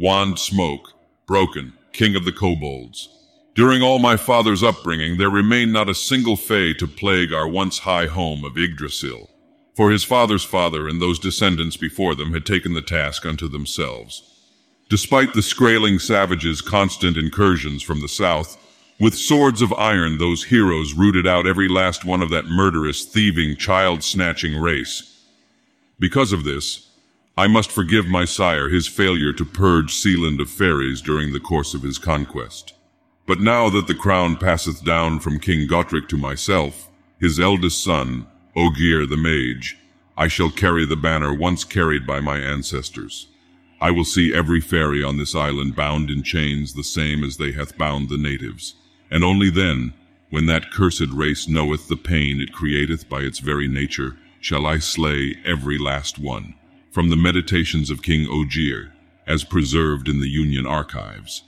Wand Smoke, Broken, king of the kobolds. During all my father's upbringing, there remained not a single fay to plague our once high home of Yggdrasil, for his father's father and those descendants before them had taken the task unto themselves. Despite the skraeling savages' constant incursions from the south, with swords of iron those heroes rooted out every last one of that murderous, thieving, child-snatching race. Because of this, I must forgive my sire his failure to purge Sealand of fairies during the course of his conquest. But now that the crown passeth down from King Gotrek to myself, his eldest son, Ogier the Mage, I shall carry the banner once carried by my ancestors. I will see every fairy on this island bound in chains the same as they hath bound the natives, and only then, when that cursed race knoweth the pain it createth by its very nature, shall I slay every last one from the Meditations of King Ogier, as preserved in the Union archives.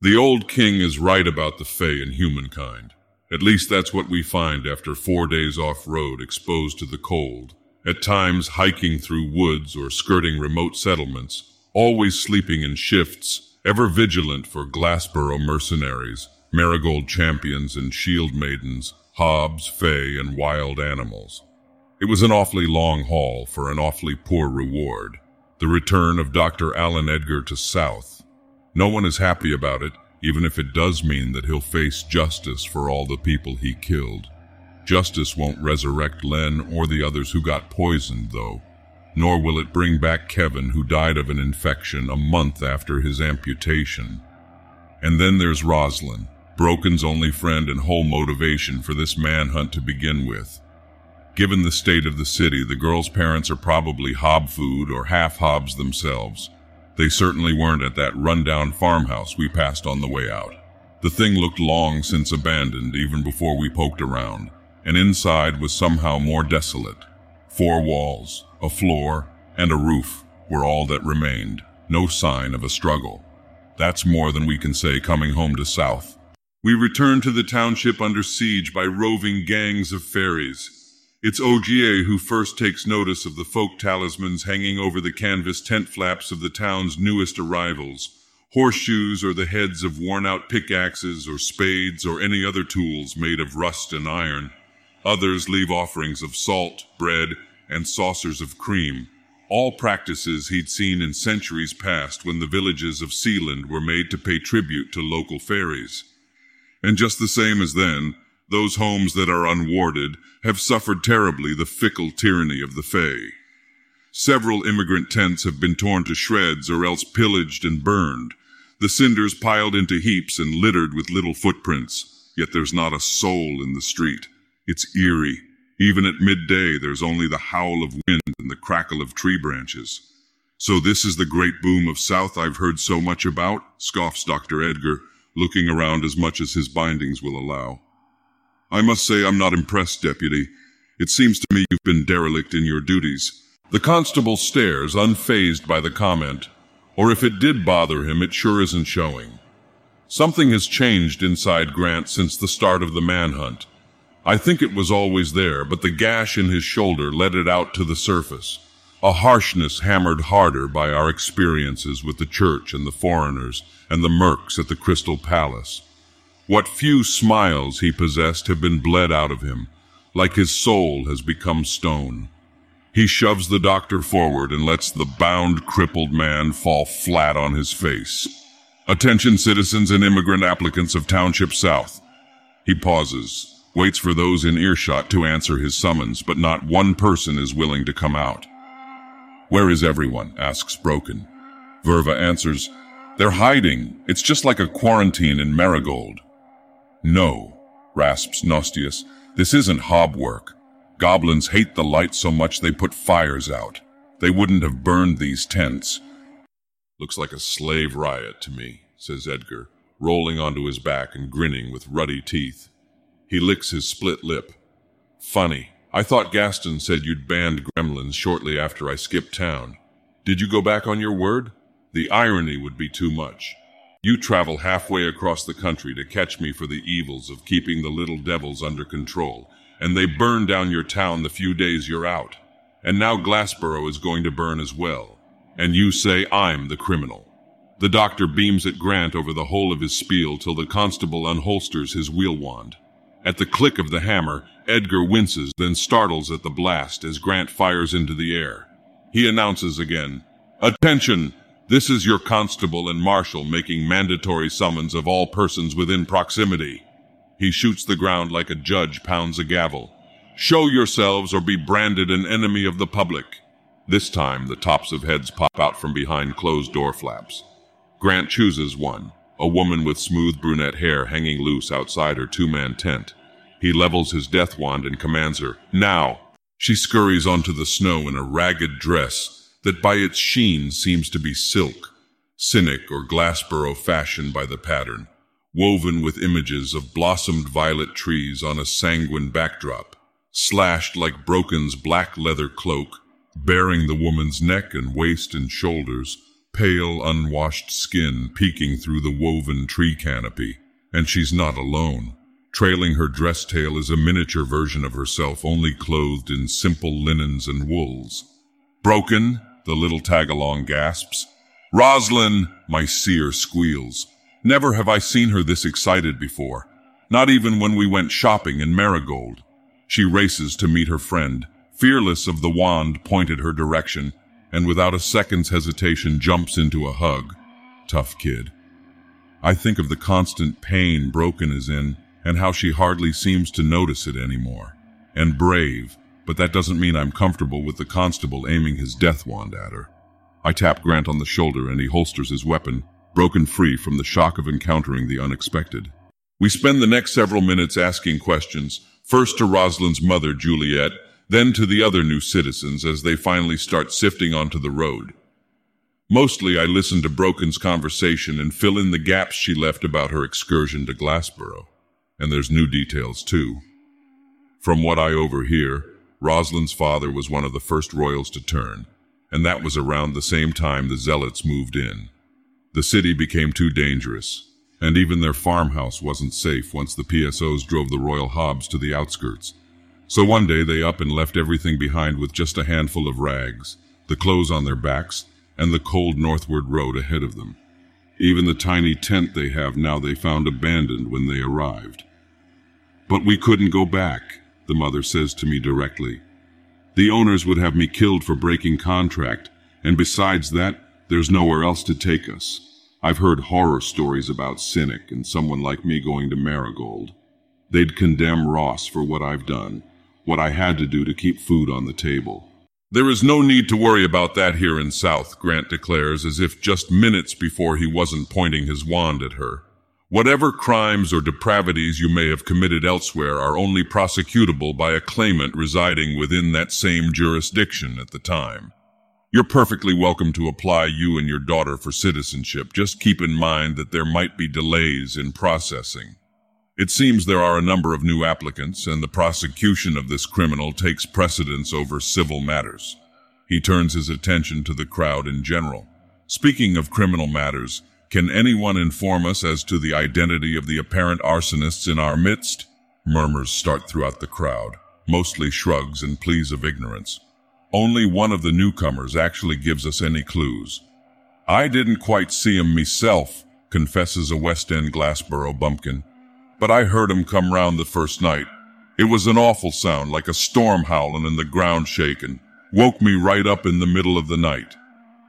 The old king is right about the Fae and humankind. At least that's what we find after four days off-road exposed to the cold, at times hiking through woods or skirting remote settlements, always sleeping in shifts, ever vigilant for Glassboro mercenaries, marigold champions and shield maidens, hobs, fae, and wild animals. It was an awfully long haul for an awfully poor reward. The return of Dr. Alan Edgar to South. No one is happy about it, even if it does mean that he'll face justice for all the people he killed. Justice won't resurrect Len or the others who got poisoned, though. Nor will it bring back Kevin, who died of an infection a month after his amputation. And then there's Rosalind, Broken's only friend and whole motivation for this manhunt to begin with. Given the state of the city, the girl's parents are probably hob food or half hobs themselves. They certainly weren't at that rundown farmhouse we passed on the way out. The thing looked long since abandoned even before we poked around, and inside was somehow more desolate. Four walls, a floor, and a roof were all that remained, no sign of a struggle. That's more than we can say coming home to South. We returned to the township under siege by roving gangs of fairies, it's Ogier who first takes notice of the folk talismans hanging over the canvas tent flaps of the town's newest arrivals. Horseshoes or the heads of worn-out pickaxes or spades or any other tools made of rust and iron. Others leave offerings of salt, bread, and saucers of cream. All practices he'd seen in centuries past when the villages of Sealand were made to pay tribute to local fairies. And just the same as then, those homes that are unwarded have suffered terribly the fickle tyranny of the Fae. Several immigrant tents have been torn to shreds or else pillaged and burned, the cinders piled into heaps and littered with little footprints, yet there's not a soul in the street. It's eerie. Even at midday, there's only the howl of wind and the crackle of tree branches. So this is the great boom of South I've heard so much about, scoffs Dr. Edgar, looking around as much as his bindings will allow. I must say I'm not impressed, Deputy. It seems to me you've been derelict in your duties. The constable stares, unfazed by the comment. Or if it did bother him, it sure isn't showing. Something has changed inside Grant since the start of the manhunt. I think it was always there, but the gash in his shoulder let it out to the surface. A harshness hammered harder by our experiences with the church and the foreigners and the mercs at the Crystal Palace. What few smiles he possessed have been bled out of him, like his soul has become stone. He shoves the doctor forward and lets the bound, crippled man fall flat on his face. Attention citizens and immigrant applicants of Township South. He pauses, waits for those in earshot to answer his summons, but not one person is willing to come out. Where is everyone? asks Broken. Verva answers, They're hiding. It's just like a quarantine in Marigold. No, rasps Nostius, this isn't hob work. Goblins hate the light so much they put fires out. They wouldn't have burned these tents. Looks like a slave riot to me, says Edgar, rolling onto his back and grinning with ruddy teeth. He licks his split lip. Funny, I thought Gaston said you'd banned gremlins shortly after I skipped town. Did you go back on your word? The irony would be too much. You travel halfway across the country to catch me for the evils of keeping the little devils under control, and they burn down your town the few days you're out. And now Glassboro is going to burn as well. And you say I'm the criminal. The doctor beams at Grant over the whole of his spiel till the constable unholsters his wheel wand. At the click of the hammer, Edgar winces, then startles at the blast as Grant fires into the air. He announces again, Attention! This is your constable and marshal making mandatory summons of all persons within proximity. He shoots the ground like a judge pounds a gavel. Show yourselves or be branded an enemy of the public. This time, the tops of heads pop out from behind closed door flaps. Grant chooses one, a woman with smooth brunette hair hanging loose outside her two-man tent. He levels his death wand and commands her, Now! She scurries onto the snow in a ragged dress that by its sheen seems to be silk, cynic or Glassboro fashioned by the pattern, woven with images of blossomed violet trees on a sanguine backdrop, slashed like Broken's black leather cloak, baring the woman's neck and waist and shoulders, pale unwashed skin peeking through the woven tree canopy. And she's not alone. Trailing her dress tail is a miniature version of herself, only clothed in simple linens and wools. Broken, the little tagalong gasps. Roslyn, my seer squeals. Never have I seen her this excited before. Not even when we went shopping in Marigold. She races to meet her friend, fearless of the wand pointed her direction, and without a second's hesitation jumps into a hug. Tough kid. I think of the constant pain Broken is in, and how she hardly seems to notice it anymore. And brave, but that doesn't mean I'm comfortable with the constable aiming his death wand at her. I tap Grant on the shoulder and he holsters his weapon, broken free from the shock of encountering the unexpected. We spend the next several minutes asking questions, first to Rosalind's mother, Juliet, then to the other new citizens as they finally start sifting onto the road. Mostly I listen to Broken's conversation and fill in the gaps she left about her excursion to Glassboro. And there's new details too. From what I overhear, Rosalind's father was one of the first royals to turn, and that was around the same time the Zealots moved in. The city became too dangerous, and even their farmhouse wasn't safe once the PSOs drove the royal hobs to the outskirts. So one day they up and left everything behind with just a handful of rags, the clothes on their backs, and the cold northward road ahead of them. Even the tiny tent they have now they found abandoned when they arrived. But we couldn't go back, the mother says to me directly. The owners would have me killed for breaking contract, and besides that, there's nowhere else to take us. I've heard horror stories about Cynic and someone like me going to Marigold. They'd condemn Ross for what I've done, what I had to do to keep food on the table. There is no need to worry about that here in South, Grant declares, as if just minutes before he wasn't pointing his wand at her. Whatever crimes or depravities you may have committed elsewhere are only prosecutable by a claimant residing within that same jurisdiction at the time. You're perfectly welcome to apply you and your daughter for citizenship. Just keep in mind that there might be delays in processing. It seems there are a number of new applicants, and the prosecution of this criminal takes precedence over civil matters. He turns his attention to the crowd in general. Speaking of criminal matters, can anyone inform us as to the identity of the apparent arsonists in our midst? Murmurs start throughout the crowd, mostly shrugs and pleas of ignorance. Only one of the newcomers actually gives us any clues. I didn't quite see him myself, confesses a West End Glassboro bumpkin but I heard him come round the first night. It was an awful sound, like a storm howling and the ground shaking. Woke me right up in the middle of the night.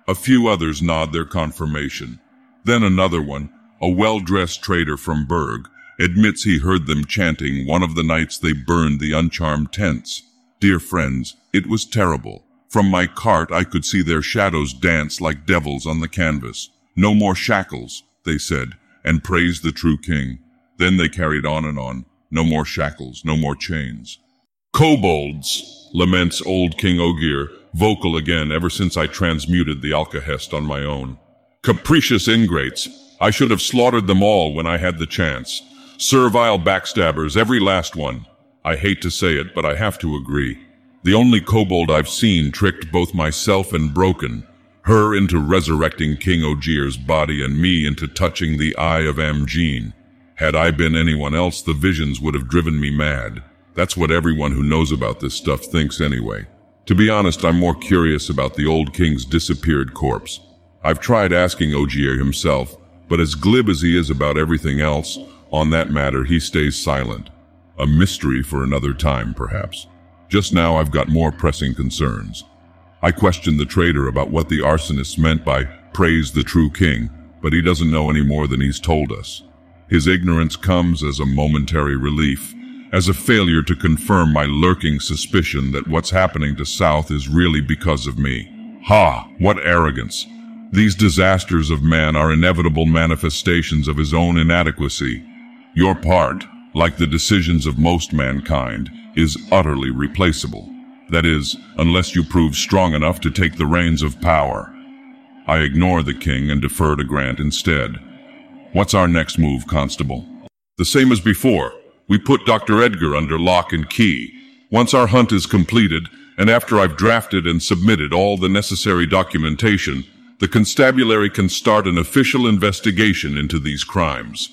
A few others nod their confirmation. Then another one, a well-dressed trader from Berg, admits he heard them chanting one of the nights they burned the uncharmed tents. Dear friends, it was terrible. From my cart I could see their shadows dance like devils on the canvas. No more shackles, they said, and praised the true king. Then they carried on and on. No more shackles, no more chains. Kobolds, laments old King Ogier, vocal again ever since I transmuted the Alkahest on my own. Capricious ingrates. I should have slaughtered them all when I had the chance. Servile backstabbers, every last one. I hate to say it, but I have to agree. The only kobold I've seen tricked both myself and Broken, her into resurrecting King Ogier's body and me into touching the eye of Amgene. Had I been anyone else, the visions would have driven me mad. That's what everyone who knows about this stuff thinks anyway. To be honest, I'm more curious about the old king's disappeared corpse. I've tried asking Ogier himself, but as glib as he is about everything else, on that matter he stays silent. A mystery for another time, perhaps. Just now I've got more pressing concerns. I questioned the trader about what the arsonist meant by praise the true king, but he doesn't know any more than he's told us. His ignorance comes as a momentary relief, as a failure to confirm my lurking suspicion that what's happening to South is really because of me. Ha! What arrogance! These disasters of man are inevitable manifestations of his own inadequacy. Your part, like the decisions of most mankind, is utterly replaceable. That is, unless you prove strong enough to take the reins of power. I ignore the king and defer to Grant instead. What's our next move, Constable? The same as before. We put Dr. Edgar under lock and key. Once our hunt is completed, and after I've drafted and submitted all the necessary documentation, the constabulary can start an official investigation into these crimes.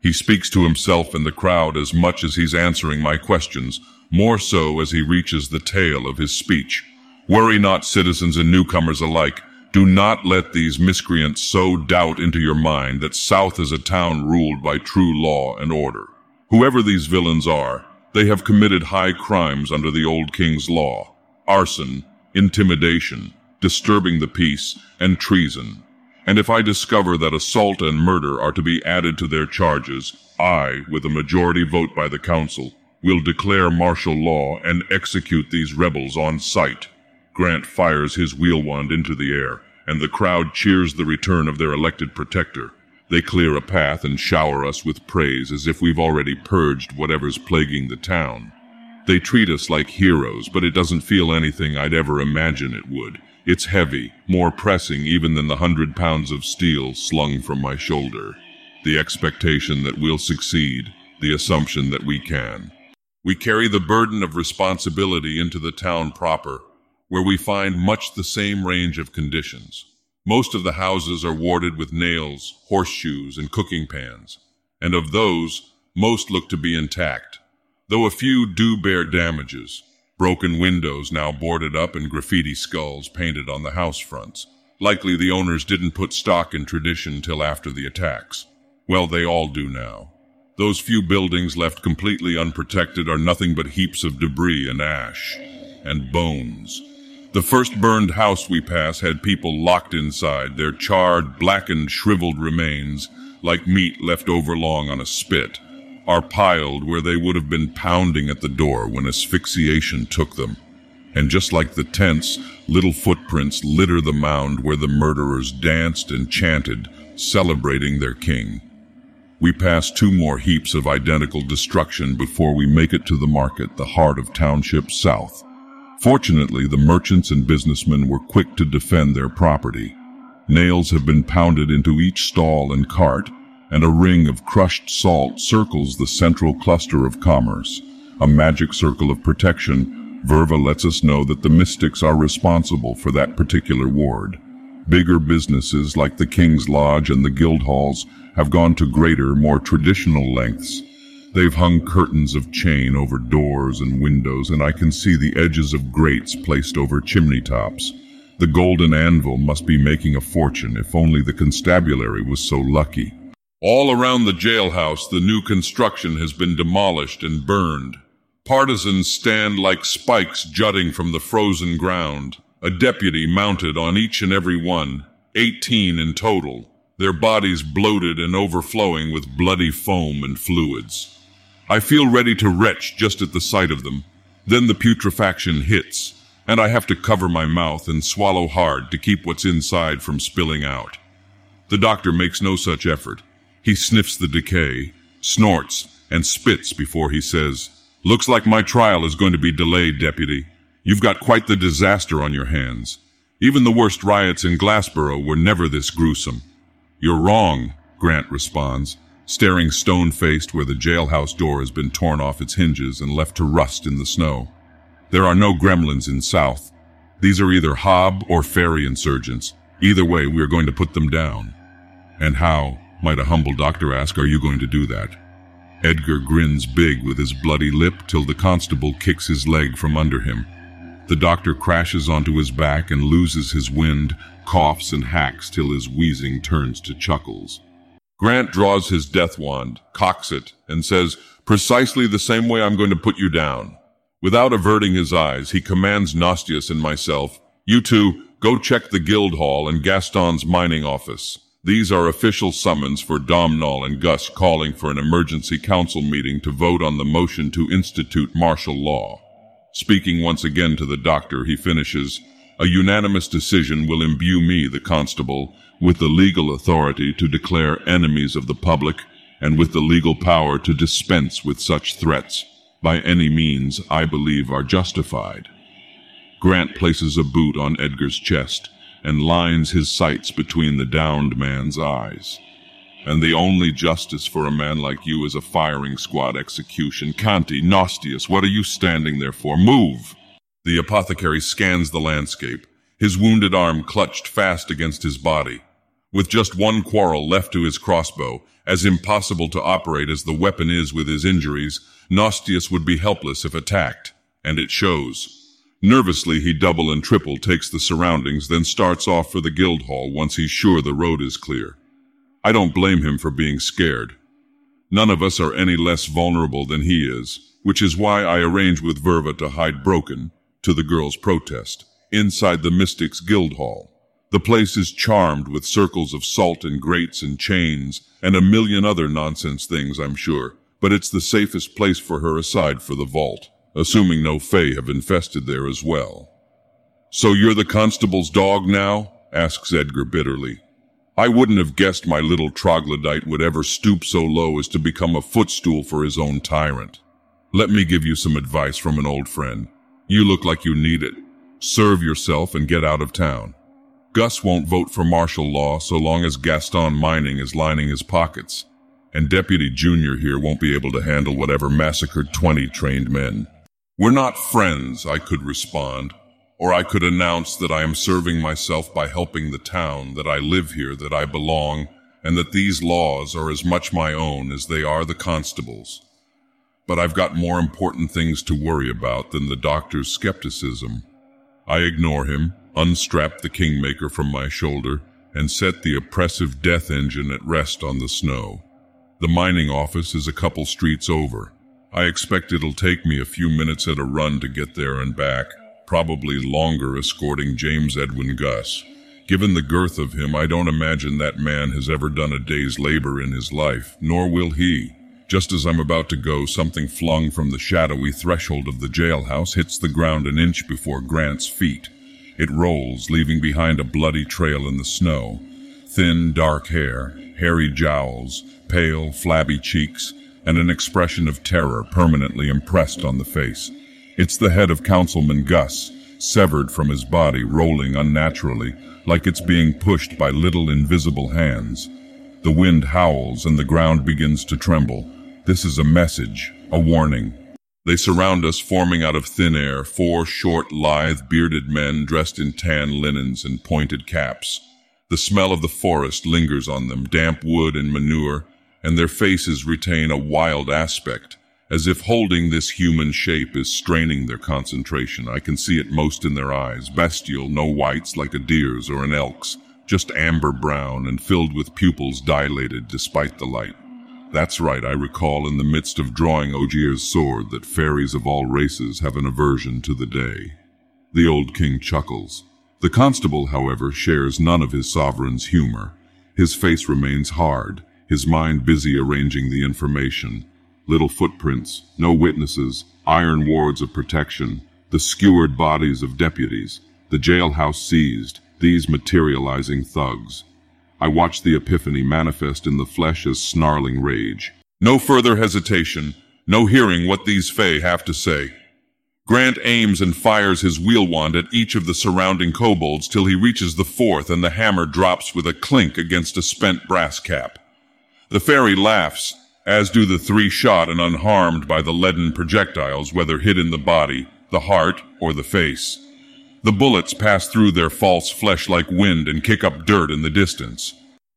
He speaks to himself and the crowd as much as he's answering my questions, more so as he reaches the tail of his speech. Worry not, citizens and newcomers alike. Do not let these miscreants sow doubt into your mind that South is a town ruled by true law and order. Whoever these villains are, they have committed high crimes under the old king's law. Arson, intimidation, disturbing the peace, and treason. And if I discover that assault and murder are to be added to their charges, I, with a majority vote by the council, will declare martial law and execute these rebels on sight. Grant fires his wheel wand into the air, and the crowd cheers the return of their elected protector. They clear a path and shower us with praise as if we've already purged whatever's plaguing the town. They treat us like heroes, but it doesn't feel anything I'd ever imagine it would. It's heavy, more pressing even than the hundred pounds of steel slung from my shoulder. The expectation that we'll succeed, the assumption that we can. We carry the burden of responsibility into the town proper, where we find much the same range of conditions. Most of the houses are warded with nails, horseshoes, and cooking pans, and of those, most look to be intact, though a few do bear damages. Broken windows now boarded up and graffiti skulls painted on the house fronts. Likely the owners didn't put stock in tradition till after the attacks. Well, they all do now. Those few buildings left completely unprotected are nothing but heaps of debris and ash. And bones. The first burned house we pass had people locked inside, their charred, blackened, shriveled remains, like meat left over long on a spit, are piled where they would have been pounding at the door when asphyxiation took them. And just like the tents, little footprints litter the mound where the murderers danced and chanted, celebrating their king. We pass two more heaps of identical destruction before we make it to the market, the heart of Township South. Fortunately, the merchants and businessmen were quick to defend their property. Nails have been pounded into each stall and cart, and a ring of crushed salt circles the central cluster of commerce. A magic circle of protection, Verva lets us know that the mystics are responsible for that particular ward. Bigger businesses like the King's Lodge and the guild halls have gone to greater, more traditional lengths They've hung curtains of chain over doors and windows, and I can see the edges of grates placed over chimney tops. The golden anvil must be making a fortune if only the constabulary was so lucky. All around the jailhouse, the new construction has been demolished and burned. Partisans stand like spikes jutting from the frozen ground, a deputy mounted on each and every one, eighteen in total, their bodies bloated and overflowing with bloody foam and fluids. I feel ready to retch just at the sight of them. Then the putrefaction hits, and I have to cover my mouth and swallow hard to keep what's inside from spilling out. The doctor makes no such effort. He sniffs the decay, snorts, and spits before he says, Looks like my trial is going to be delayed, deputy. You've got quite the disaster on your hands. Even the worst riots in Glassboro were never this gruesome. You're wrong, Grant responds staring stone-faced where the jailhouse door has been torn off its hinges and left to rust in the snow. There are no gremlins in South. These are either Hob or Fairy insurgents. Either way, we are going to put them down. And how, might a humble doctor ask, are you going to do that? Edgar grins big with his bloody lip till the constable kicks his leg from under him. The doctor crashes onto his back and loses his wind, coughs and hacks till his wheezing turns to chuckles. Grant draws his death wand, cocks it, and says, precisely the same way I'm going to put you down. Without averting his eyes, he commands Nostius and myself, you two, go check the guild hall and Gaston's mining office. These are official summons for Domnall and Gus calling for an emergency council meeting to vote on the motion to institute martial law. Speaking once again to the doctor, he finishes, a unanimous decision will imbue me, the constable, with the legal authority to declare enemies of the public and with the legal power to dispense with such threats by any means I believe are justified. Grant places a boot on Edgar's chest and lines his sights between the downed man's eyes. And the only justice for a man like you is a firing squad execution. Canti, Nostius, what are you standing there for? Move! The apothecary scans the landscape, his wounded arm clutched fast against his body. With just one quarrel left to his crossbow, as impossible to operate as the weapon is with his injuries, Nostius would be helpless if attacked, and it shows. Nervously, he double and triple takes the surroundings, then starts off for the guild hall once he's sure the road is clear. I don't blame him for being scared. None of us are any less vulnerable than he is, which is why I arrange with Verva to hide broken, to the girl's protest, inside the Mystics Guild Hall. The place is charmed with circles of salt and grates and chains, and a million other nonsense things, I'm sure, but it's the safest place for her aside for the vault assuming no Fae have infested there as well. So you're the constable's dog now? asks Edgar bitterly. I wouldn't have guessed my little troglodyte would ever stoop so low as to become a footstool for his own tyrant. Let me give you some advice from an old friend. You look like you need it. Serve yourself and get out of town. Gus won't vote for martial law so long as Gaston Mining is lining his pockets, and Deputy Junior here won't be able to handle whatever massacred 20 trained men. We're not friends, I could respond, or I could announce that I am serving myself by helping the town, that I live here, that I belong, and that these laws are as much my own as they are the constable's. But I've got more important things to worry about than the doctor's skepticism. I ignore him, unstrap the kingmaker from my shoulder, and set the oppressive death engine at rest on the snow. The mining office is a couple streets over. I expect it'll take me a few minutes at a run to get there and back, probably longer escorting James Edwin Gus. Given the girth of him, I don't imagine that man has ever done a day's labor in his life, nor will he. Just as I'm about to go, something flung from the shadowy threshold of the jailhouse hits the ground an inch before Grant's feet. It rolls, leaving behind a bloody trail in the snow. Thin, dark hair, hairy jowls, pale, flabby cheeks, and an expression of terror permanently impressed on the face. It's the head of Councilman Gus, severed from his body, rolling unnaturally, like it's being pushed by little invisible hands. The wind howls and the ground begins to tremble. This is a message, a warning. They surround us, forming out of thin air, four short, lithe, bearded men dressed in tan linens and pointed caps. The smell of the forest lingers on them, damp wood and manure, and their faces retain a wild aspect, as if holding this human shape is straining their concentration. I can see it most in their eyes, bestial, no whites like a deer's or an elk's, just amber brown and filled with pupils dilated despite the light. That's right, I recall in the midst of drawing Ogier's sword that fairies of all races have an aversion to the day. The old king chuckles. The constable, however, shares none of his sovereign's humor. His face remains hard, his mind busy arranging the information. Little footprints, no witnesses, iron wards of protection, the skewered bodies of deputies, the jailhouse seized, these materializing thugs. I watched the epiphany manifest in the flesh as snarling rage. No further hesitation, no hearing what these Fae have to say. Grant aims and fires his wheel wand at each of the surrounding kobolds till he reaches the fourth and the hammer drops with a clink against a spent brass cap. The fairy laughs, as do the three shot and unharmed by the leaden projectiles, whether hit in the body, the heart, or the face. The bullets pass through their false flesh like wind and kick up dirt in the distance.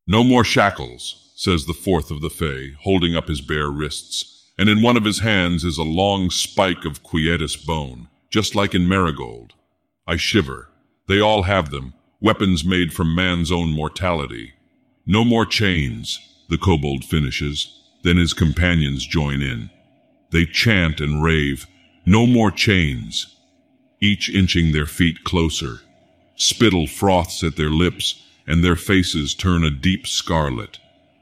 No more shackles, says the fourth of the Fae, holding up his bare wrists, and in one of his hands is a long spike of quietus bone, just like in marigold. I shiver. They all have them, weapons made from man's own mortality. No more chains, the kobold finishes. Then his companions join in. They chant and rave, no more chains, each inching their feet closer. Spittle froths at their lips, and their faces turn a deep scarlet.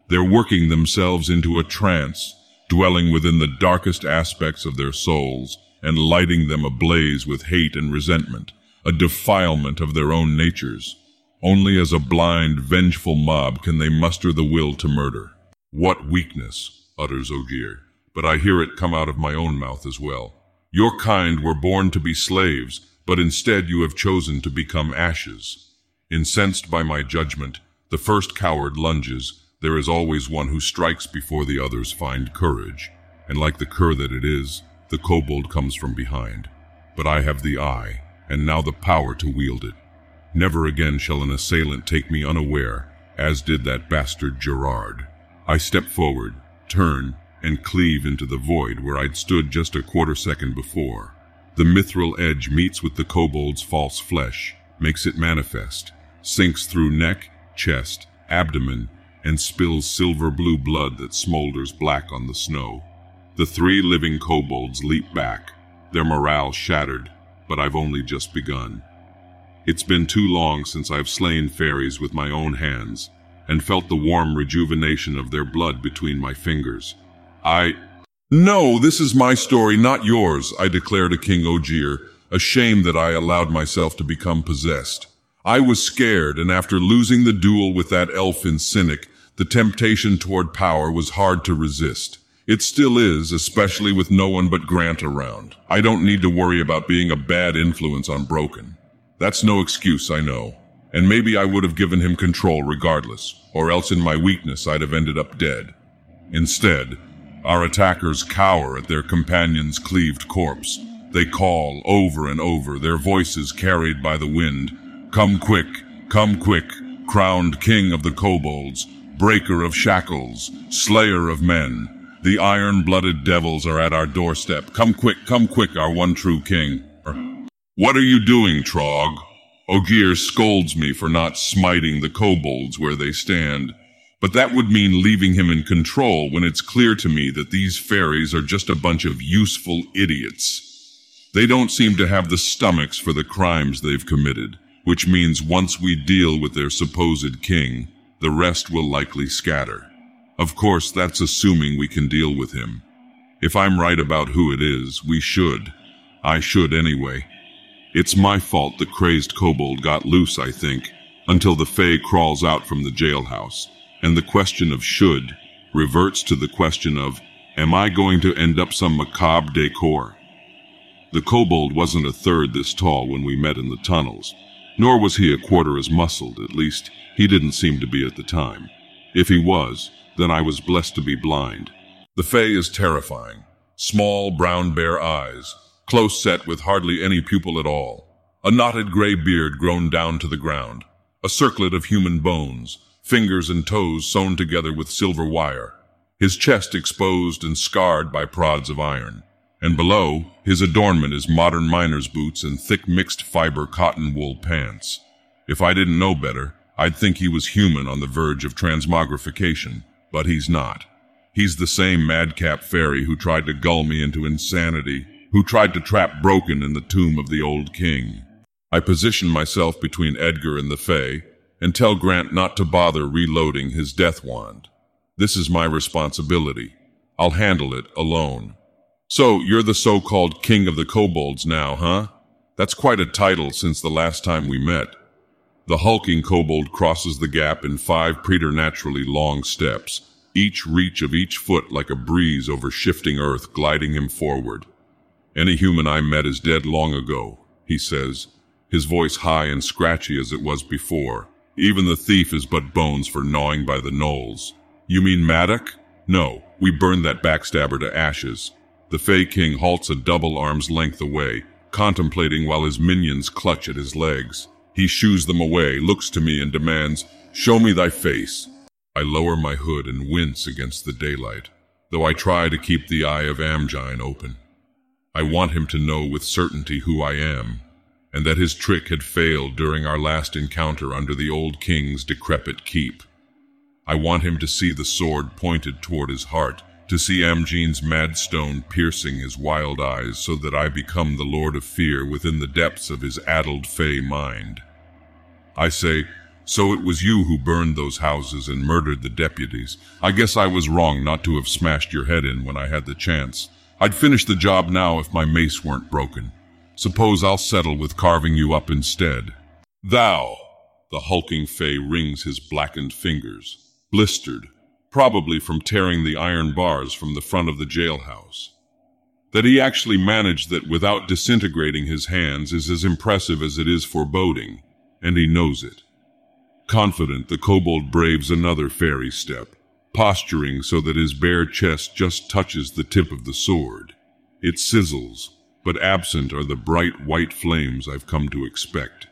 They're working themselves into a trance, dwelling within the darkest aspects of their souls, and lighting them ablaze with hate and resentment, a defilement of their own natures. Only as a blind, vengeful mob can they muster the will to murder. What weakness, utters Ogier, but I hear it come out of my own mouth as well. Your kind were born to be slaves, but instead you have chosen to become ashes. Incensed by my judgment, the first coward lunges. There is always one who strikes before the others find courage, and like the cur that it is, the kobold comes from behind. But I have the eye, and now the power to wield it. Never again shall an assailant take me unaware, as did that bastard Gerard. I step forward, turn, and cleave into the void where I'd stood just a quarter second before. The mithril edge meets with the kobold's false flesh, makes it manifest, sinks through neck, chest, abdomen, and spills silver blue blood that smolders black on the snow. The three living kobolds leap back, their morale shattered, but I've only just begun. It's been too long since I've slain fairies with my own hands, and felt the warm rejuvenation of their blood between my fingers. I... No, this is my story, not yours, I declare to King Ogier, ashamed that I allowed myself to become possessed. I was scared, and after losing the duel with that elfin cynic, the temptation toward power was hard to resist. It still is, especially with no one but Grant around. I don't need to worry about being a bad influence on Broken. That's no excuse, I know. And maybe I would have given him control regardless, or else in my weakness I'd have ended up dead. Instead, our attackers cower at their companion's cleaved corpse. They call over and over, their voices carried by the wind, Come quick, come quick, crowned king of the kobolds, breaker of shackles, slayer of men. The iron-blooded devils are at our doorstep. Come quick, come quick, our one true king. What are you doing, Trog? Ogier scolds me for not smiting the kobolds where they stand. But that would mean leaving him in control when it's clear to me that these fairies are just a bunch of useful idiots. They don't seem to have the stomachs for the crimes they've committed which means once we deal with their supposed king, the rest will likely scatter. Of course, that's assuming we can deal with him. If I'm right about who it is, we should. I should anyway. It's my fault the crazed kobold got loose, I think, until the Fae crawls out from the jailhouse, and the question of should reverts to the question of, am I going to end up some macabre decor? The kobold wasn't a third this tall when we met in the tunnels, nor was he a quarter as muscled, at least he didn't seem to be at the time. If he was, then I was blessed to be blind. The Fae is terrifying. Small, brown, bare eyes, close set with hardly any pupil at all. A knotted gray beard grown down to the ground. A circlet of human bones, fingers and toes sewn together with silver wire. His chest exposed and scarred by prods of iron and below, his adornment is modern miner's boots and thick mixed fiber cotton wool pants. If I didn't know better, I'd think he was human on the verge of transmogrification, but he's not. He's the same madcap fairy who tried to gull me into insanity, who tried to trap Broken in the tomb of the old king. I position myself between Edgar and the Fae, and tell Grant not to bother reloading his death wand. This is my responsibility. I'll handle it alone. So, you're the so-called king of the kobolds now, huh? That's quite a title since the last time we met. The hulking kobold crosses the gap in five preternaturally long steps, each reach of each foot like a breeze over shifting earth gliding him forward. Any human I met is dead long ago, he says, his voice high and scratchy as it was before. Even the thief is but bones for gnawing by the gnolls. You mean Maddock? No, we burned that backstabber to ashes. The Fey King halts a double arm's length away, contemplating while his minions clutch at his legs. He shoos them away, looks to me and demands, Show me thy face. I lower my hood and wince against the daylight, though I try to keep the eye of Amgine open. I want him to know with certainty who I am, and that his trick had failed during our last encounter under the old king's decrepit keep. I want him to see the sword pointed toward his heart, to see Amjin's mad stone piercing his wild eyes so that I become the Lord of Fear within the depths of his addled fey mind. I say, so it was you who burned those houses and murdered the deputies. I guess I was wrong not to have smashed your head in when I had the chance. I'd finish the job now if my mace weren't broken. Suppose I'll settle with carving you up instead. Thou, the hulking Fey wrings his blackened fingers, blistered, probably from tearing the iron bars from the front of the jailhouse. That he actually managed that without disintegrating his hands is as impressive as it is foreboding, and he knows it. Confident, the kobold braves another fairy step, posturing so that his bare chest just touches the tip of the sword. It sizzles, but absent are the bright white flames I've come to expect.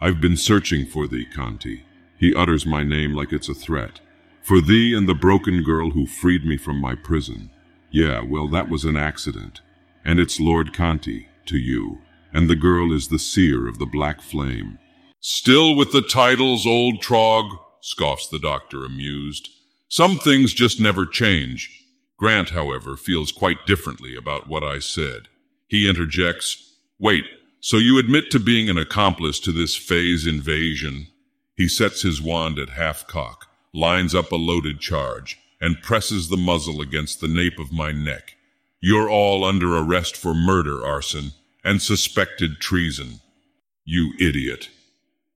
I've been searching for thee, Conti. He utters my name like it's a threat. For thee and the broken girl who freed me from my prison. Yeah, well, that was an accident. And it's Lord Conti, to you. And the girl is the seer of the black flame. Still with the titles, old trog, scoffs the doctor, amused. Some things just never change. Grant, however, feels quite differently about what I said. He interjects, Wait, so you admit to being an accomplice to this phase invasion? He sets his wand at half cock, lines up a loaded charge, and presses the muzzle against the nape of my neck. You're all under arrest for murder, arson, and suspected treason. You idiot.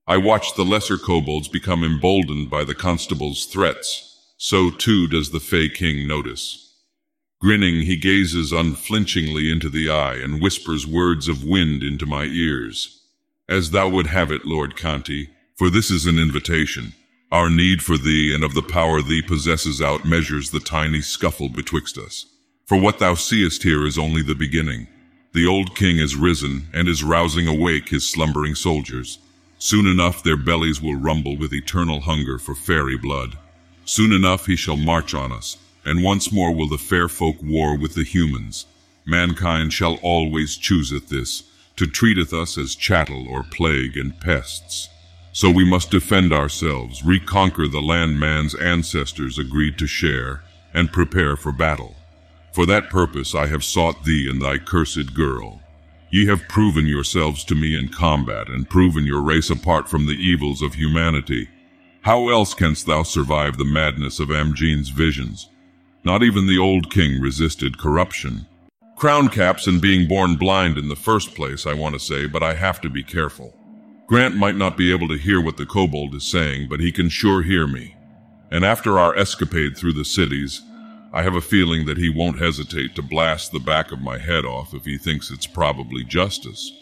I watch the lesser kobolds become emboldened by the constable's threats. So too does the Fey King notice. Grinning, he gazes unflinchingly into the eye and whispers words of wind into my ears. As thou would have it, Lord Conti, for this is an invitation. Our need for thee and of the power thee possesses outmeasures the tiny scuffle betwixt us. For what thou seest here is only the beginning. The old king is risen and is rousing awake his slumbering soldiers. Soon enough their bellies will rumble with eternal hunger for fairy blood. Soon enough he shall march on us, and once more will the fair folk war with the humans. Mankind shall always chooseth this, to treateth us as chattel or plague and pests. So we must defend ourselves, reconquer the land man's ancestors agreed to share, and prepare for battle. For that purpose I have sought thee and thy cursed girl. Ye have proven yourselves to me in combat, and proven your race apart from the evils of humanity. How else canst thou survive the madness of Amjin's visions? Not even the old king resisted corruption. Crown caps and being born blind in the first place, I want to say, but I have to be careful. Grant might not be able to hear what the kobold is saying, but he can sure hear me. And after our escapade through the cities, I have a feeling that he won't hesitate to blast the back of my head off if he thinks it's probably justice.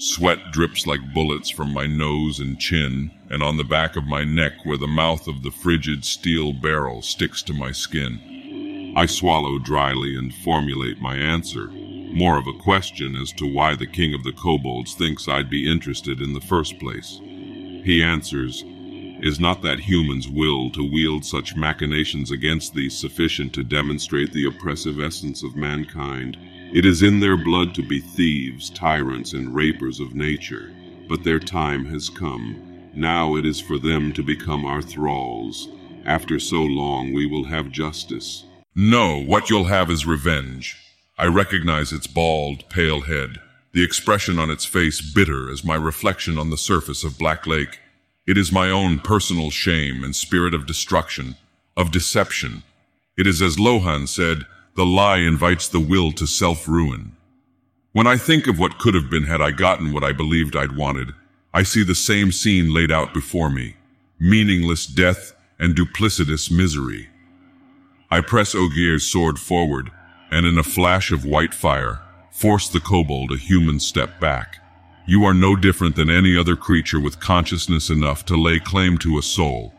Sweat drips like bullets from my nose and chin, and on the back of my neck where the mouth of the frigid steel barrel sticks to my skin. I swallow dryly and formulate my answer, more of a question as to why the king of the kobolds thinks I'd be interested in the first place. He answers, Is not that human's will to wield such machinations against thee sufficient to demonstrate the oppressive essence of mankind? It is in their blood to be thieves, tyrants, and rapers of nature, but their time has come. Now it is for them to become our thralls. After so long, we will have justice. No, what you'll have is revenge. I recognize its bald, pale head, the expression on its face bitter as my reflection on the surface of Black Lake. It is my own personal shame and spirit of destruction, of deception. It is as Lohan said, the lie invites the will to self-ruin. When I think of what could have been had I gotten what I believed I'd wanted, I see the same scene laid out before me, meaningless death and duplicitous misery. I press Ogier's sword forward, and in a flash of white fire, force the kobold a human step back. You are no different than any other creature with consciousness enough to lay claim to a soul.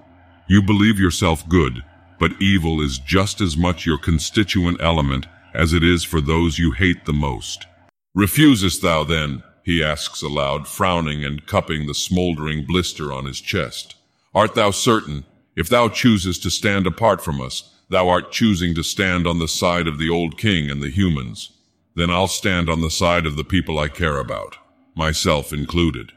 You believe yourself good, but evil is just as much your constituent element as it is for those you hate the most. Refusest thou then, he asks aloud, frowning and cupping the smoldering blister on his chest. Art thou certain, if thou choosest to stand apart from us, thou art choosing to stand on the side of the old king and the humans? Then I'll stand on the side of the people I care about. myself included.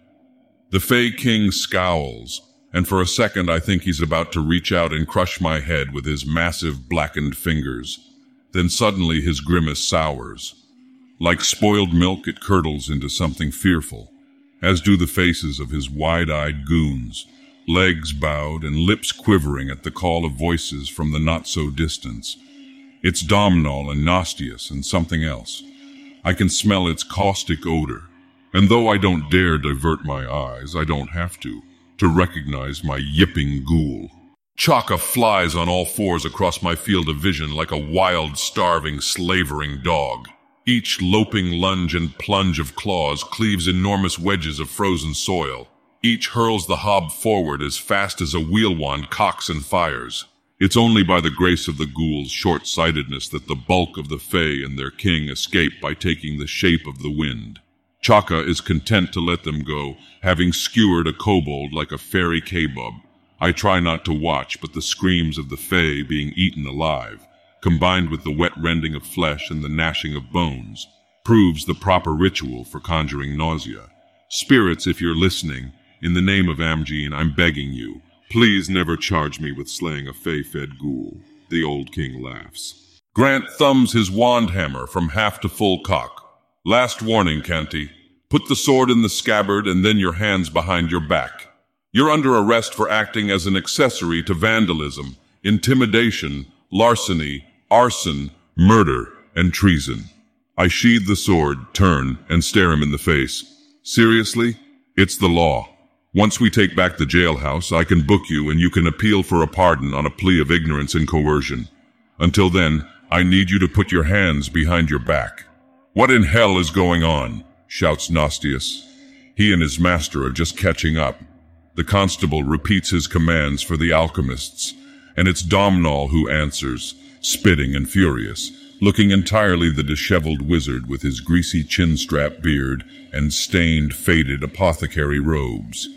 The Fey King scowls, and for a second I think he's about to reach out and crush my head with his massive blackened fingers. Then suddenly his grimace sours. Like spoiled milk, it curdles into something fearful, as do the faces of his wide-eyed goons, legs bowed and lips quivering at the call of voices from the not-so-distance. It's Domhnall and Nostius and something else. I can smell its caustic odor, and though I don't dare divert my eyes, I don't have to, to recognize my yipping ghoul. Chaka flies on all fours across my field of vision like a wild, starving, slavering dog. Each loping lunge and plunge of claws cleaves enormous wedges of frozen soil. Each hurls the hob forward as fast as a wheel wand cocks and fires. It's only by the grace of the ghoul's short-sightedness that the bulk of the Fae and their king escape by taking the shape of the wind. Chaka is content to let them go, having skewered a kobold like a fairy kebab. I try not to watch, but the screams of the Fae being eaten alive, combined with the wet rending of flesh and the gnashing of bones, proves the proper ritual for conjuring nausea. Spirits, if you're listening, in the name of Amgene, I'm begging you, please never charge me with slaying a Fey-fed ghoul. The old king laughs. Grant thumbs his wand hammer from half to full cock. Last warning, Canty. Put the sword in the scabbard and then your hands behind your back. You're under arrest for acting as an accessory to vandalism, intimidation, larceny, arson, murder, and treason. I sheathe the sword, turn, and stare him in the face. Seriously? It's the law. Once we take back the jailhouse, I can book you and you can appeal for a pardon on a plea of ignorance and coercion. Until then, I need you to put your hands behind your back. What in hell is going on? shouts Nostius. He and his master are just catching up. The constable repeats his commands for the alchemists, and it's Domnall who answers, spitting and furious, looking entirely the disheveled wizard with his greasy chin-strap beard and stained, faded apothecary robes.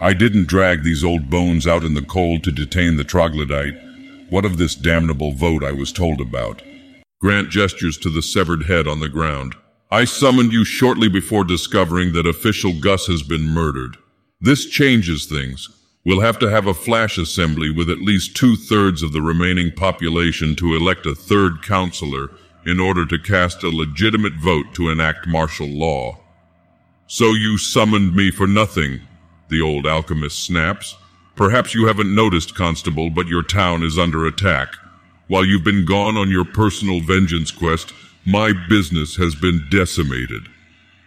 I didn't drag these old bones out in the cold to detain the troglodyte. What of this damnable vote I was told about? Grant gestures to the severed head on the ground. I summoned you shortly before discovering that official Gus has been murdered. This changes things. We'll have to have a flash assembly with at least two-thirds of the remaining population to elect a third counselor in order to cast a legitimate vote to enact martial law. So you summoned me for nothing, the old alchemist snaps. Perhaps you haven't noticed, Constable, but your town is under attack. While you've been gone on your personal vengeance quest, my business has been decimated.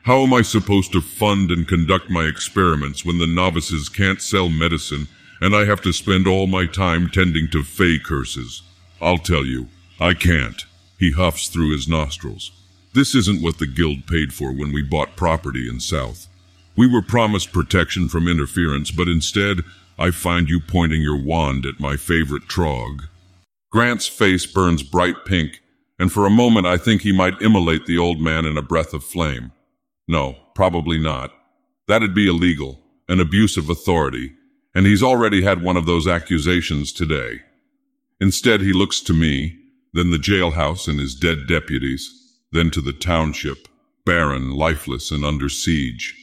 How am I supposed to fund and conduct my experiments when the novices can't sell medicine and I have to spend all my time tending to fey curses? I'll tell you, I can't. He huffs through his nostrils. This isn't what the guild paid for when we bought property in South. We were promised protection from interference, but instead, I find you pointing your wand at my favorite trog. Grant's face burns bright pink, and for a moment I think he might immolate the old man in a breath of flame. No, probably not. That'd be illegal, an abuse of authority, and he's already had one of those accusations today. Instead, he looks to me, then the jailhouse and his dead deputies, then to the township, barren, lifeless, and under siege.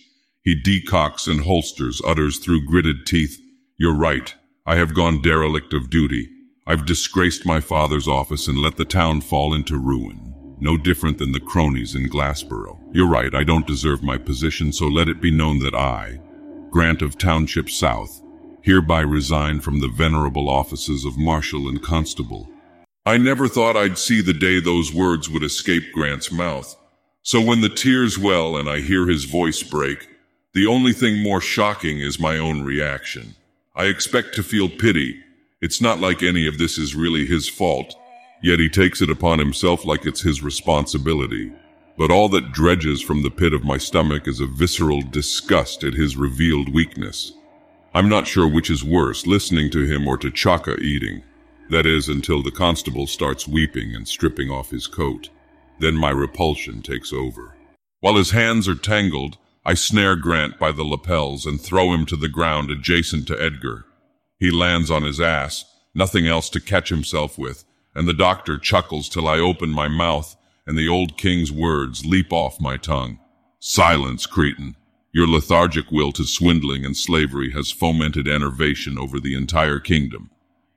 He decocks and holsters, utters through gritted teeth, You're right, I have gone derelict of duty. I've disgraced my father's office and let the town fall into ruin. No different than the cronies in Glassboro. You're right, I don't deserve my position, so let it be known that I, Grant of Township South, hereby resign from the venerable offices of Marshal and Constable. I never thought I'd see the day those words would escape Grant's mouth. So when the tears well and I hear his voice break, the only thing more shocking is my own reaction. I expect to feel pity, it's not like any of this is really his fault, yet he takes it upon himself like it's his responsibility. But all that dredges from the pit of my stomach is a visceral disgust at his revealed weakness. I'm not sure which is worse, listening to him or to Chaka eating. That is, until the constable starts weeping and stripping off his coat. Then my repulsion takes over. While his hands are tangled, I snare Grant by the lapels and throw him to the ground adjacent to Edgar. He lands on his ass, nothing else to catch himself with, and the doctor chuckles till I open my mouth and the old king's words leap off my tongue. Silence, Cretin. Your lethargic will to swindling and slavery has fomented enervation over the entire kingdom.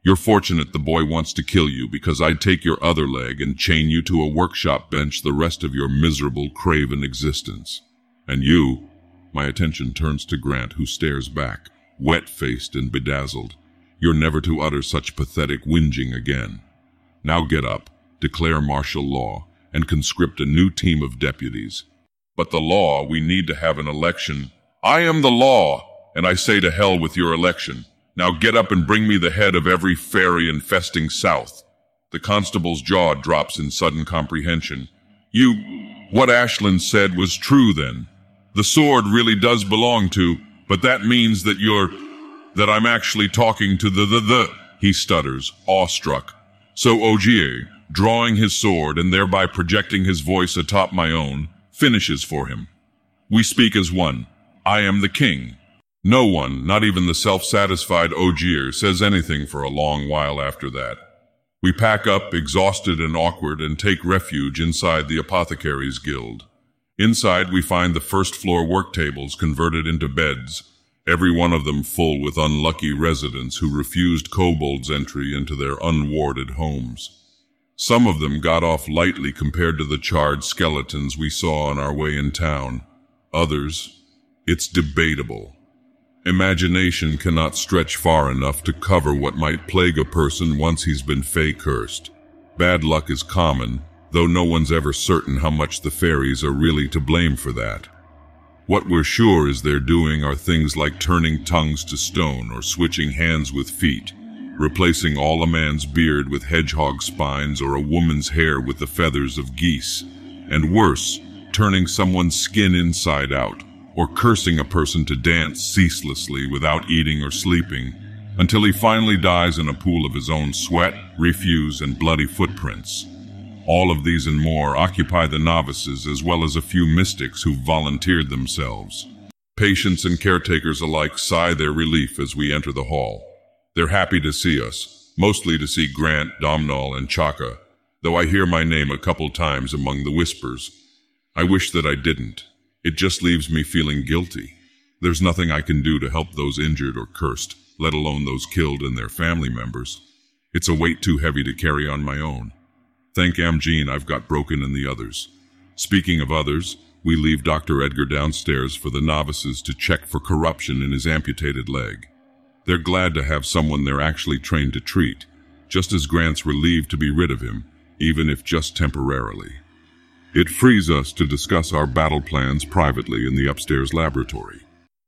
You're fortunate the boy wants to kill you because I'd take your other leg and chain you to a workshop bench the rest of your miserable, craven existence. And you, my attention turns to Grant, who stares back, wet-faced and bedazzled. You're never to utter such pathetic whinging again. Now get up, declare martial law, and conscript a new team of deputies. But the law, we need to have an election. I am the law, and I say to hell with your election. Now get up and bring me the head of every fairy infesting south. The constable's jaw drops in sudden comprehension. You, what Ashland said was true then. The sword really does belong to, but that means that you're, that I'm actually talking to the, the, the, he stutters, awestruck. So Ogier, drawing his sword and thereby projecting his voice atop my own, finishes for him. We speak as one. I am the king. No one, not even the self-satisfied Ogier, says anything for a long while after that. We pack up, exhausted and awkward, and take refuge inside the Apothecaries Guild. Inside, we find the first floor work tables converted into beds, every one of them full with unlucky residents who refused kobolds entry into their unwarded homes. Some of them got off lightly compared to the charred skeletons we saw on our way in town. Others, it's debatable. Imagination cannot stretch far enough to cover what might plague a person once he's been fey cursed. Bad luck is common, though no one's ever certain how much the fairies are really to blame for that. What we're sure is they're doing are things like turning tongues to stone or switching hands with feet, replacing all a man's beard with hedgehog spines or a woman's hair with the feathers of geese, and worse, turning someone's skin inside out or cursing a person to dance ceaselessly without eating or sleeping until he finally dies in a pool of his own sweat, refuse, and bloody footprints. All of these and more occupy the novices as well as a few mystics who volunteered themselves. Patients and caretakers alike sigh their relief as we enter the hall. They're happy to see us, mostly to see Grant, Domnall, and Chaka, though I hear my name a couple times among the whispers. I wish that I didn't. It just leaves me feeling guilty. There's nothing I can do to help those injured or cursed, let alone those killed and their family members. It's a weight too heavy to carry on my own. Thank Amgene I've got broken and the others. Speaking of others, we leave Dr. Edgar downstairs for the novices to check for corruption in his amputated leg. They're glad to have someone they're actually trained to treat, just as Grant's relieved to be rid of him, even if just temporarily. It frees us to discuss our battle plans privately in the upstairs laboratory.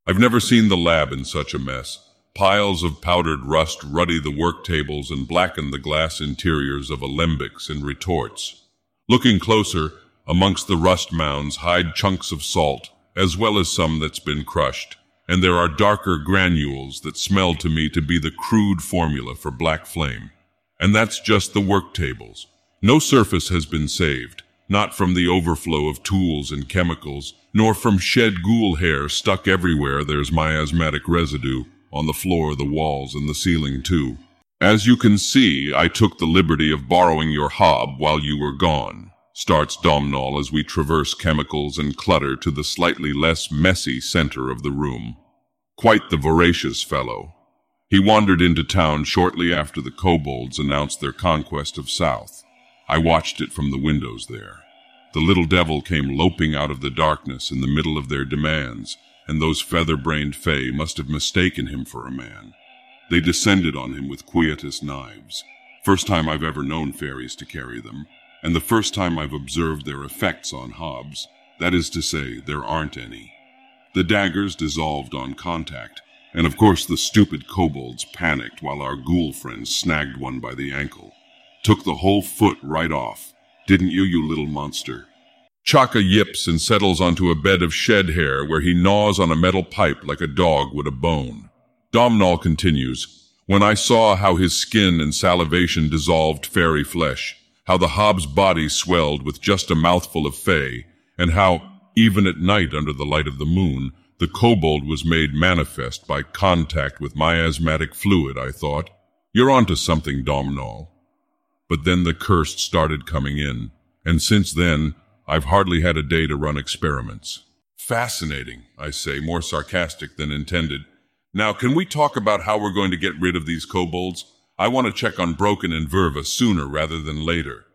I've never seen the lab in such a mess. Piles of powdered rust ruddy the work tables and blacken the glass interiors of alembics and retorts. Looking closer, amongst the rust mounds hide chunks of salt, as well as some that's been crushed, and there are darker granules that smell to me to be the crude formula for black flame. And that's just the work tables. No surface has been saved not from the overflow of tools and chemicals, nor from shed ghoul hair stuck everywhere there's miasmatic residue, on the floor, the walls, and the ceiling too. As you can see, I took the liberty of borrowing your hob while you were gone, starts Domnall as we traverse chemicals and clutter to the slightly less messy center of the room. Quite the voracious fellow. He wandered into town shortly after the kobolds announced their conquest of South. I watched it from the windows there. The little devil came loping out of the darkness in the middle of their demands, and those feather-brained Fae must have mistaken him for a man. They descended on him with quietus knives. First time I've ever known fairies to carry them, and the first time I've observed their effects on hobs. That is to say, there aren't any. The daggers dissolved on contact, and of course the stupid kobolds panicked while our ghoul friends snagged one by the ankle. Took the whole foot right off. Didn't you, you little monster? Chaka yips and settles onto a bed of shed hair where he gnaws on a metal pipe like a dog would a bone. Domnall continues, When I saw how his skin and salivation dissolved fairy flesh, how the hob's body swelled with just a mouthful of fey, and how, even at night under the light of the moon, the kobold was made manifest by contact with miasmatic fluid, I thought. You're onto something, Domnall. But then the curse started coming in, and since then, I've hardly had a day to run experiments. Fascinating, I say, more sarcastic than intended. Now, can we talk about how we're going to get rid of these kobolds? I want to check on Broken and Verva sooner rather than later.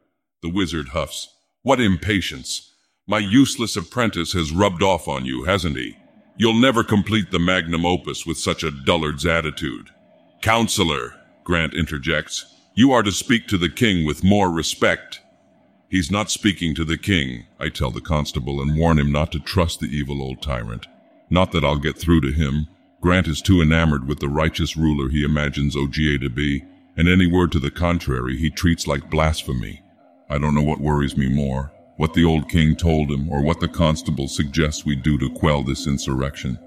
The wizard huffs. What impatience! My useless apprentice has rubbed off on you, hasn't he? You'll never complete the magnum opus with such a dullard's attitude. Counselor, Grant interjects, you are to speak to the king with more respect. He's not speaking to the king, I tell the constable and warn him not to trust the evil old tyrant. Not that I'll get through to him. Grant is too enamored with the righteous ruler he imagines Ogier to be, and any word to the contrary he treats like blasphemy. I don't know what worries me more, what the old king told him or what the constable suggests we do to quell this insurrection.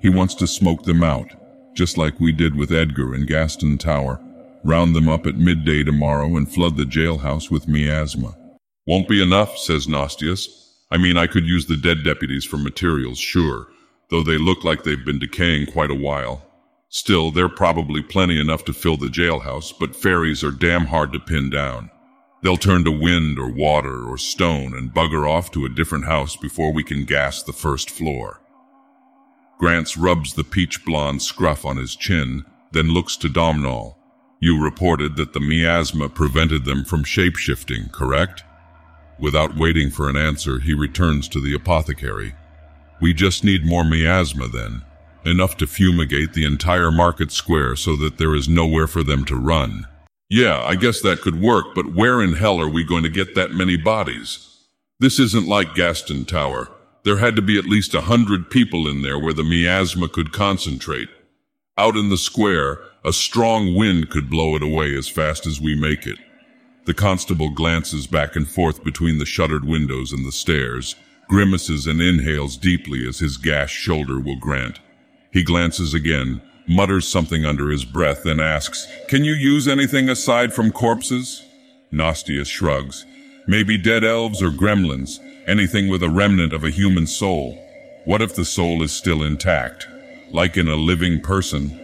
He wants to smoke them out, just like we did with Edgar in Gaston Tower. Round them up at midday tomorrow and flood the jailhouse with miasma. Won't be enough, says Nostius. I mean, I could use the dead deputies for materials, sure, though they look like they've been decaying quite a while. Still, they're probably plenty enough to fill the jailhouse, but fairies are damn hard to pin down. They'll turn to wind or water or stone and bugger off to a different house before we can gas the first floor. Grants rubs the peach blonde scruff on his chin, then looks to Domnall. You reported that the miasma prevented them from shapeshifting, correct? Without waiting for an answer, he returns to the apothecary. We just need more miasma then, enough to fumigate the entire market square so that there is nowhere for them to run. Yeah, I guess that could work, but where in hell are we going to get that many bodies? This isn't like Gaston Tower. There had to be at least a hundred people in there where the miasma could concentrate. Out in the square, a strong wind could blow it away as fast as we make it. The constable glances back and forth between the shuttered windows and the stairs, grimaces and inhales deeply as his gashed shoulder will grant. He glances again, mutters something under his breath, then asks, Can you use anything aside from corpses? Nostius shrugs. Maybe dead elves or gremlins, anything with a remnant of a human soul. What if the soul is still intact? Like in a living person?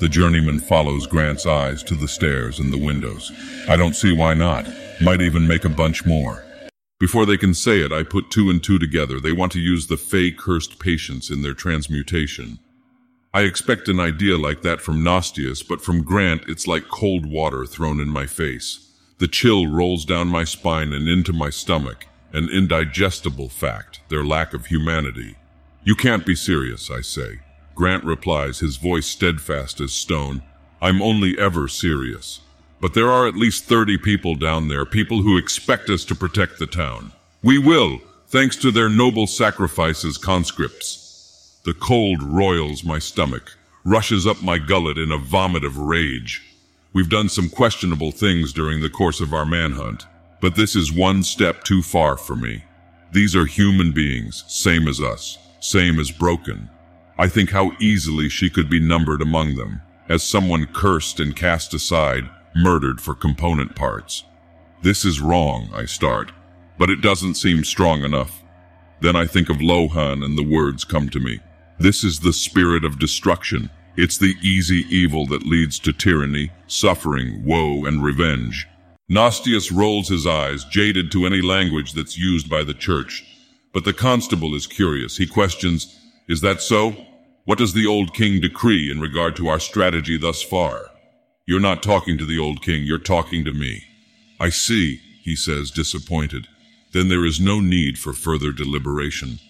The journeyman follows Grant's eyes to the stairs and the windows. I don't see why not. Might even make a bunch more. Before they can say it, I put two and two together. They want to use the Fey cursed patients in their transmutation. I expect an idea like that from Nostius, but from Grant it's like cold water thrown in my face. The chill rolls down my spine and into my stomach, an indigestible fact, their lack of humanity. You can't be serious, I say. Grant replies, his voice steadfast as stone. I'm only ever serious. But there are at least 30 people down there, people who expect us to protect the town. We will, thanks to their noble sacrifices, conscripts. The cold roils my stomach, rushes up my gullet in a vomit of rage. We've done some questionable things during the course of our manhunt, but this is one step too far for me. These are human beings, same as us, same as broken. I think how easily she could be numbered among them, as someone cursed and cast aside, murdered for component parts. This is wrong, I start, but it doesn't seem strong enough. Then I think of Lohan and the words come to me. This is the spirit of destruction. It's the easy evil that leads to tyranny, suffering, woe, and revenge. Nostius rolls his eyes, jaded to any language that's used by the church. But the constable is curious. He questions, Is that so? What does the old king decree in regard to our strategy thus far? You're not talking to the old king, you're talking to me. I see, he says, disappointed. Then there is no need for further deliberation.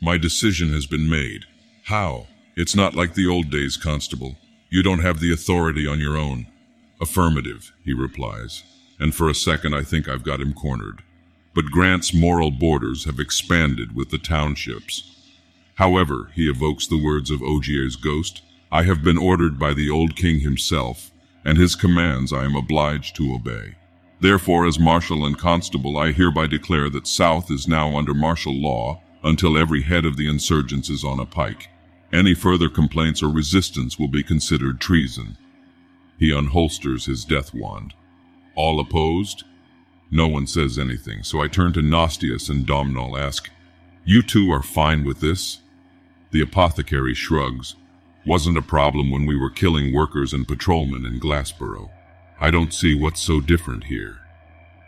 My decision has been made. How? It's not like the old days, Constable. You don't have the authority on your own. Affirmative, he replies, and for a second I think I've got him cornered. But Grant's moral borders have expanded with the townships. However, he evokes the words of Ogier's ghost, I have been ordered by the old king himself, and his commands I am obliged to obey. Therefore, as marshal and constable, I hereby declare that South is now under martial law until every head of the insurgents is on a pike. Any further complaints or resistance will be considered treason. He unholsters his death wand. All opposed? No one says anything, so I turn to Nostius and Domnall, ask, You two are fine with this? The apothecary shrugs. Wasn't a problem when we were killing workers and patrolmen in Glassboro. I don't see what's so different here.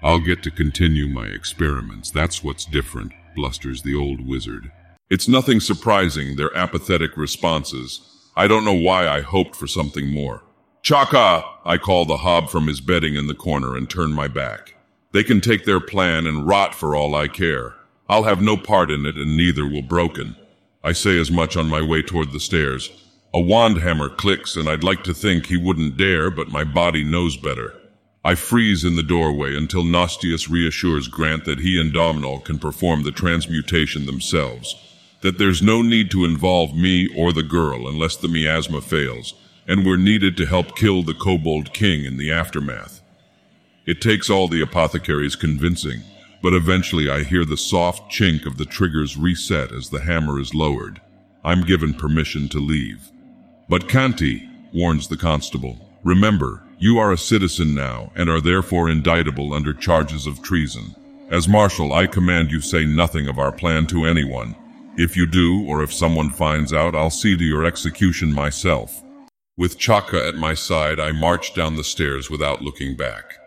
I'll get to continue my experiments, that's what's different, blusters the old wizard. It's nothing surprising, their apathetic responses. I don't know why I hoped for something more. Chaka! I call the hob from his bedding in the corner and turn my back. They can take their plan and rot for all I care. I'll have no part in it and neither will Broken. I say as much on my way toward the stairs. A wand hammer clicks and I'd like to think he wouldn't dare, but my body knows better. I freeze in the doorway until Nostius reassures Grant that he and Domnall can perform the transmutation themselves that there's no need to involve me or the girl unless the miasma fails, and we're needed to help kill the kobold king in the aftermath. It takes all the apothecaries convincing, but eventually I hear the soft chink of the triggers reset as the hammer is lowered. I'm given permission to leave. But Canty, warns the constable, remember, you are a citizen now and are therefore indictable under charges of treason. As marshal, I command you say nothing of our plan to anyone, if you do, or if someone finds out, I'll see to your execution myself. With Chaka at my side, I march down the stairs without looking back.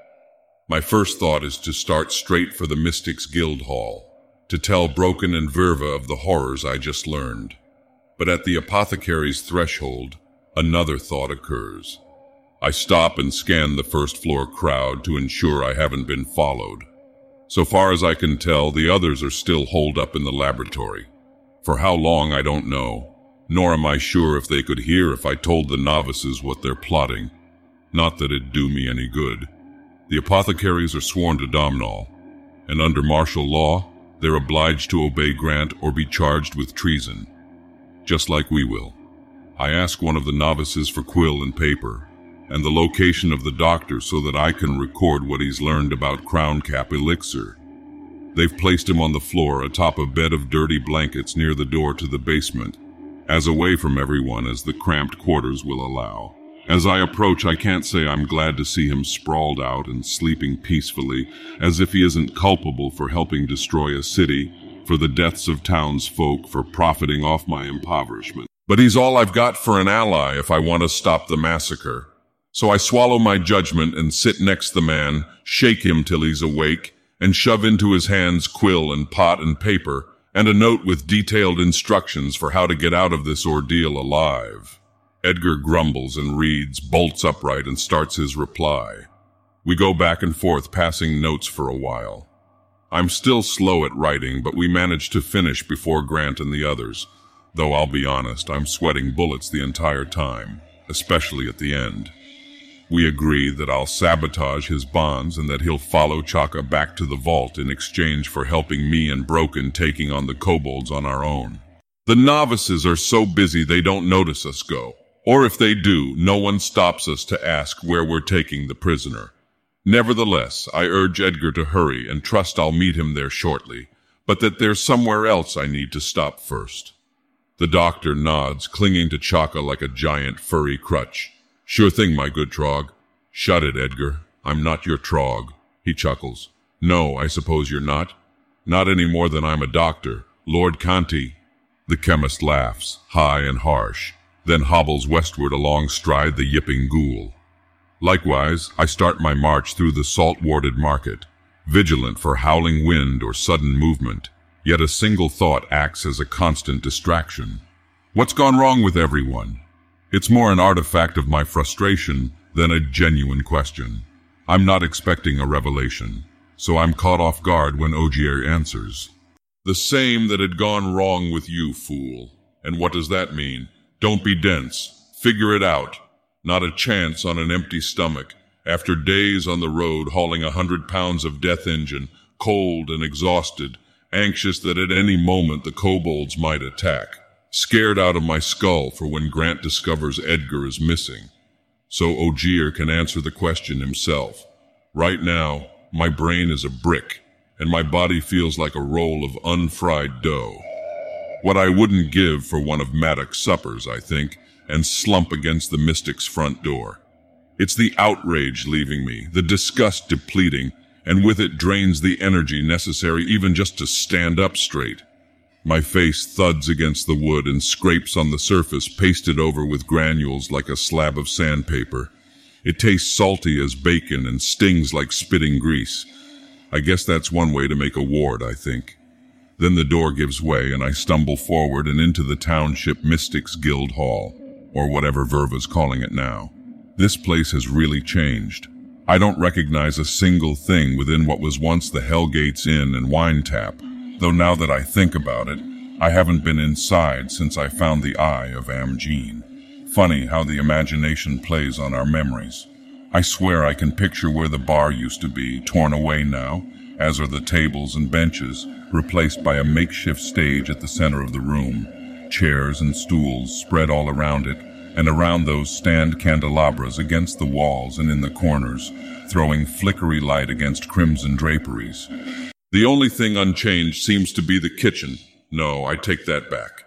My first thought is to start straight for the Mystics Guild Hall, to tell Broken and Verva of the horrors I just learned. But at the apothecary's threshold, another thought occurs. I stop and scan the first floor crowd to ensure I haven't been followed. So far as I can tell, the others are still holed up in the laboratory. For how long, I don't know, nor am I sure if they could hear if I told the novices what they're plotting. Not that it'd do me any good. The apothecaries are sworn to domnall, and under martial law, they're obliged to obey Grant or be charged with treason, just like we will. I ask one of the novices for quill and paper, and the location of the doctor so that I can record what he's learned about Crown Cap Elixir. They've placed him on the floor atop a bed of dirty blankets near the door to the basement, as away from everyone as the cramped quarters will allow. As I approach, I can't say I'm glad to see him sprawled out and sleeping peacefully, as if he isn't culpable for helping destroy a city, for the deaths of townsfolk, for profiting off my impoverishment. But he's all I've got for an ally if I want to stop the massacre. So I swallow my judgment and sit next the man, shake him till he's awake, and shove into his hands quill and pot and paper, and a note with detailed instructions for how to get out of this ordeal alive. Edgar grumbles and reads, bolts upright, and starts his reply. We go back and forth, passing notes for a while. I'm still slow at writing, but we manage to finish before Grant and the others, though I'll be honest, I'm sweating bullets the entire time, especially at the end. We agree that I'll sabotage his bonds and that he'll follow Chaka back to the vault in exchange for helping me and Broken taking on the kobolds on our own. The novices are so busy they don't notice us go. Or if they do, no one stops us to ask where we're taking the prisoner. Nevertheless, I urge Edgar to hurry and trust I'll meet him there shortly, but that there's somewhere else I need to stop first. The doctor nods, clinging to Chaka like a giant furry crutch. Sure thing, my good Trog. Shut it, Edgar. I'm not your Trog. He chuckles. No, I suppose you're not. Not any more than I'm a doctor. Lord Conti. The chemist laughs, high and harsh, then hobbles westward along stride the yipping ghoul. Likewise, I start my march through the salt-warded market, vigilant for howling wind or sudden movement, yet a single thought acts as a constant distraction. What's gone wrong with everyone? It's more an artifact of my frustration than a genuine question. I'm not expecting a revelation, so I'm caught off guard when Ogier answers. The same that had gone wrong with you, fool. And what does that mean? Don't be dense. Figure it out. Not a chance on an empty stomach, after days on the road hauling a hundred pounds of death engine, cold and exhausted, anxious that at any moment the kobolds might attack scared out of my skull for when Grant discovers Edgar is missing. So Ogier can answer the question himself. Right now, my brain is a brick, and my body feels like a roll of unfried dough. What I wouldn't give for one of Maddock's suppers, I think, and slump against the mystic's front door. It's the outrage leaving me, the disgust depleting, and with it drains the energy necessary even just to stand up straight. My face thuds against the wood and scrapes on the surface pasted over with granules like a slab of sandpaper. It tastes salty as bacon and stings like spitting grease. I guess that's one way to make a ward, I think. Then the door gives way and I stumble forward and into the Township Mystics Guild Hall, or whatever Verva's calling it now. This place has really changed. I don't recognize a single thing within what was once the Hellgates Inn and Wine Tap, though now that I think about it, I haven't been inside since I found the eye of Amgene. Funny how the imagination plays on our memories. I swear I can picture where the bar used to be, torn away now, as are the tables and benches, replaced by a makeshift stage at the center of the room. Chairs and stools spread all around it, and around those stand candelabras against the walls and in the corners, throwing flickery light against crimson draperies. The only thing unchanged seems to be the kitchen. No, I take that back.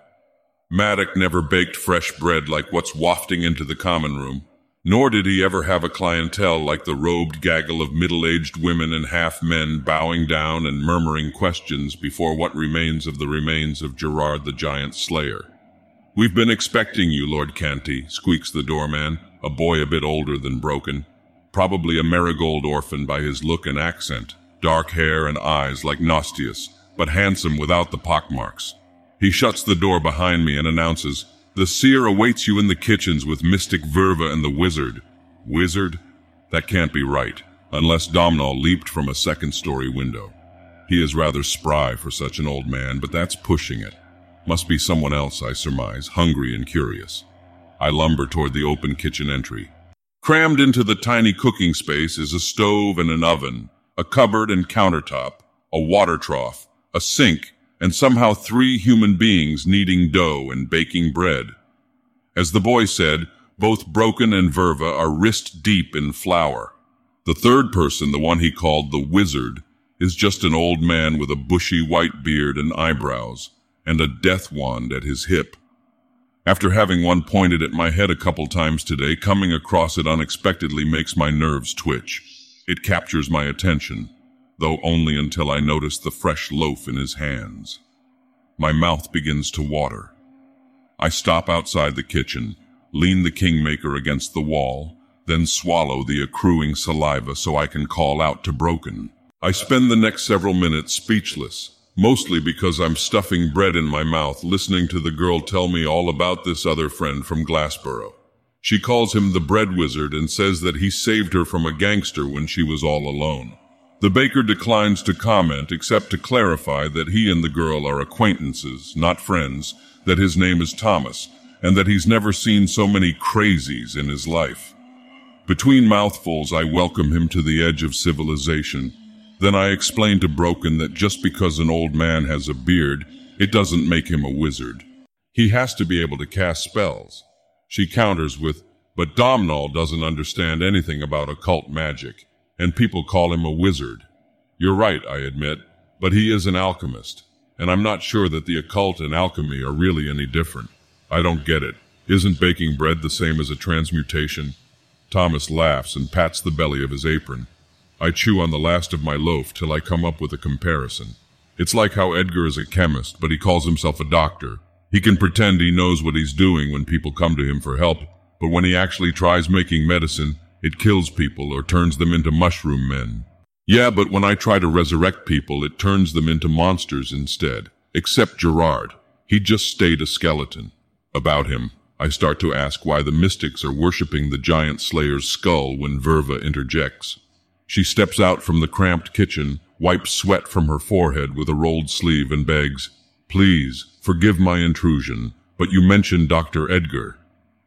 Maddock never baked fresh bread like what's wafting into the common room. Nor did he ever have a clientele like the robed gaggle of middle-aged women and half-men bowing down and murmuring questions before what remains of the remains of Gerard the Giant Slayer. We've been expecting you, Lord Canty, squeaks the doorman, a boy a bit older than Broken. Probably a marigold orphan by his look and accent, dark hair and eyes like Nostius, but handsome without the pockmarks. He shuts the door behind me and announces, the seer awaits you in the kitchens with Mystic Verva and the wizard. Wizard? That can't be right, unless Domnall leaped from a second-story window. He is rather spry for such an old man, but that's pushing it. Must be someone else, I surmise, hungry and curious. I lumber toward the open kitchen entry. Crammed into the tiny cooking space is a stove and an oven, a cupboard and countertop, a water trough, a sink, and somehow three human beings kneading dough and baking bread. As the boy said, both Broken and Verva are wrist deep in flour. The third person, the one he called the wizard, is just an old man with a bushy white beard and eyebrows, and a death wand at his hip. After having one pointed at my head a couple times today, coming across it unexpectedly makes my nerves twitch. It captures my attention though only until I notice the fresh loaf in his hands. My mouth begins to water. I stop outside the kitchen, lean the kingmaker against the wall, then swallow the accruing saliva so I can call out to Broken. I spend the next several minutes speechless, mostly because I'm stuffing bread in my mouth listening to the girl tell me all about this other friend from Glassboro. She calls him the bread wizard and says that he saved her from a gangster when she was all alone. The baker declines to comment except to clarify that he and the girl are acquaintances, not friends, that his name is Thomas, and that he's never seen so many crazies in his life. Between mouthfuls, I welcome him to the edge of civilization. Then I explain to Broken that just because an old man has a beard, it doesn't make him a wizard. He has to be able to cast spells. She counters with, but Domnall doesn't understand anything about occult magic and people call him a wizard. You're right, I admit, but he is an alchemist, and I'm not sure that the occult and alchemy are really any different. I don't get it. Isn't baking bread the same as a transmutation? Thomas laughs and pats the belly of his apron. I chew on the last of my loaf till I come up with a comparison. It's like how Edgar is a chemist, but he calls himself a doctor. He can pretend he knows what he's doing when people come to him for help, but when he actually tries making medicine, it kills people or turns them into mushroom men. Yeah, but when I try to resurrect people, it turns them into monsters instead. Except Gerard. He just stayed a skeleton. About him, I start to ask why the mystics are worshipping the giant slayer's skull when Verva interjects. She steps out from the cramped kitchen, wipes sweat from her forehead with a rolled sleeve and begs, Please, forgive my intrusion, but you mentioned Dr. Edgar.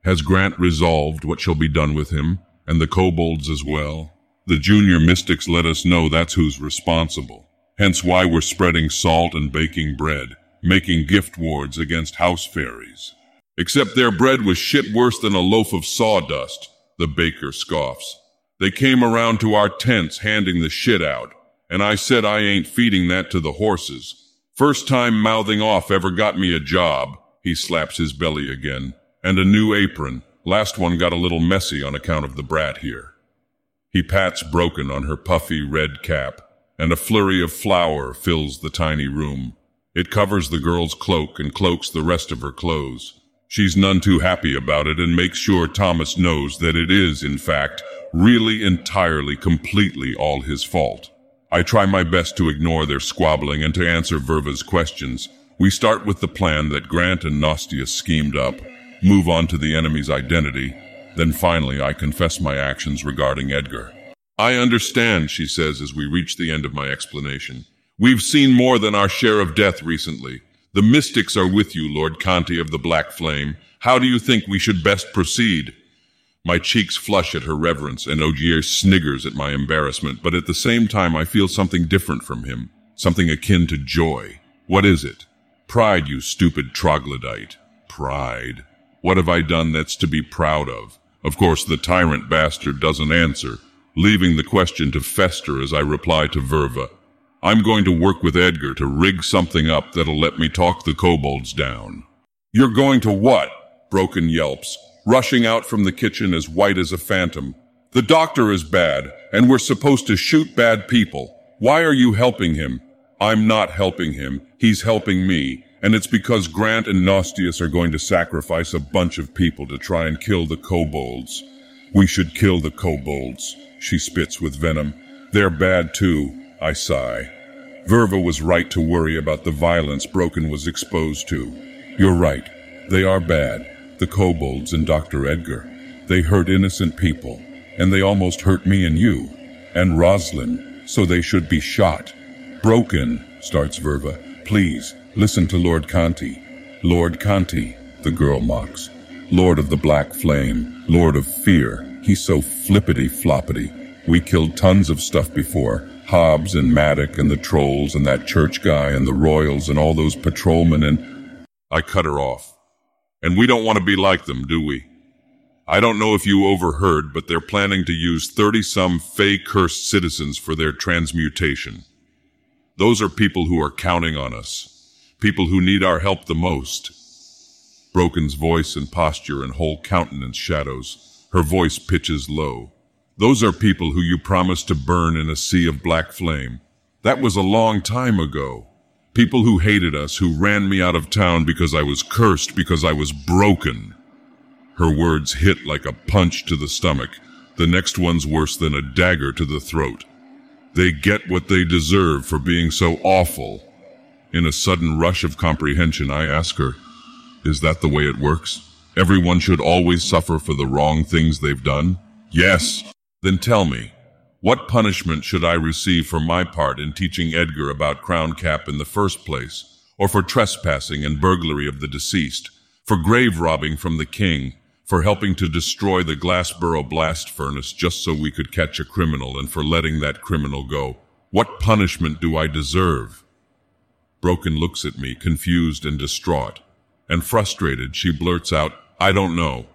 Has Grant resolved what shall be done with him? And the kobolds as well. The junior mystics let us know that's who's responsible. Hence why we're spreading salt and baking bread, making gift wards against house fairies. Except their bread was shit worse than a loaf of sawdust, the baker scoffs. They came around to our tents handing the shit out, and I said I ain't feeding that to the horses. First time mouthing off ever got me a job, he slaps his belly again, and a new apron, Last one got a little messy on account of the brat here. He pats Broken on her puffy red cap, and a flurry of flour fills the tiny room. It covers the girl's cloak and cloaks the rest of her clothes. She's none too happy about it and makes sure Thomas knows that it is, in fact, really entirely, completely all his fault. I try my best to ignore their squabbling and to answer Verva's questions. We start with the plan that Grant and Nostius schemed up, move on to the enemy's identity, then finally I confess my actions regarding Edgar. I understand, she says as we reach the end of my explanation. We've seen more than our share of death recently. The mystics are with you, Lord Conti of the Black Flame. How do you think we should best proceed? My cheeks flush at her reverence, and Ogier sniggers at my embarrassment, but at the same time I feel something different from him, something akin to joy. What is it? Pride, you stupid troglodyte. Pride. What have I done that's to be proud of? Of course, the tyrant bastard doesn't answer, leaving the question to fester as I reply to Verva. I'm going to work with Edgar to rig something up that'll let me talk the kobolds down. You're going to what? Broken yelps, rushing out from the kitchen as white as a phantom. The doctor is bad, and we're supposed to shoot bad people. Why are you helping him? I'm not helping him. He's helping me. And it's because Grant and Nostius are going to sacrifice a bunch of people to try and kill the kobolds. We should kill the kobolds, she spits with venom. They're bad too, I sigh. Verva was right to worry about the violence Broken was exposed to. You're right. They are bad the kobolds and Dr. Edgar. They hurt innocent people, and they almost hurt me and you, and Roslin, so they should be shot. Broken, starts Verva. Please, listen to Lord Conti. Lord Conti, the girl mocks. Lord of the Black Flame, Lord of Fear. He's so flippity floppity. We killed tons of stuff before. Hobs and Maddock and the trolls and that church guy and the royals and all those patrolmen and... I cut her off. And we don't want to be like them, do we? I don't know if you overheard, but they're planning to use 30-some Fey cursed citizens for their transmutation. Those are people who are counting on us. People who need our help the most. Broken's voice and posture and whole countenance shadows. Her voice pitches low. Those are people who you promised to burn in a sea of black flame. That was a long time ago. People who hated us, who ran me out of town because I was cursed, because I was broken. Her words hit like a punch to the stomach. The next one's worse than a dagger to the throat. They get what they deserve for being so awful. In a sudden rush of comprehension, I ask her, Is that the way it works? Everyone should always suffer for the wrong things they've done? Yes. Then tell me, what punishment should I receive for my part in teaching Edgar about Crown Cap in the first place, or for trespassing and burglary of the deceased, for grave robbing from the king, for helping to destroy the Glassboro blast furnace just so we could catch a criminal and for letting that criminal go? What punishment do I deserve? Broken looks at me, confused and distraught. And frustrated, she blurts out, I don't know.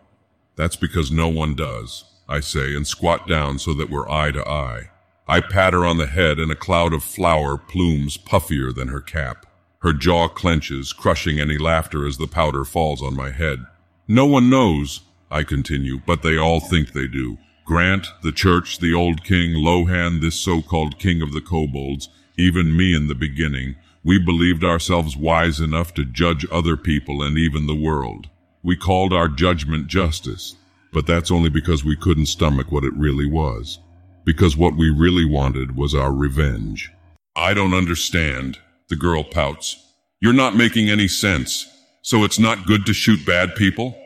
That's because no one does. I say, and squat down so that we're eye to eye. I pat her on the head and a cloud of flour plumes puffier than her cap. Her jaw clenches, crushing any laughter as the powder falls on my head. No one knows, I continue, but they all think they do. Grant, the church, the old king, Lohan, this so-called king of the kobolds, even me in the beginning, we believed ourselves wise enough to judge other people and even the world. We called our judgment justice. But that's only because we couldn't stomach what it really was. Because what we really wanted was our revenge. I don't understand, the girl pouts. You're not making any sense. So it's not good to shoot bad people?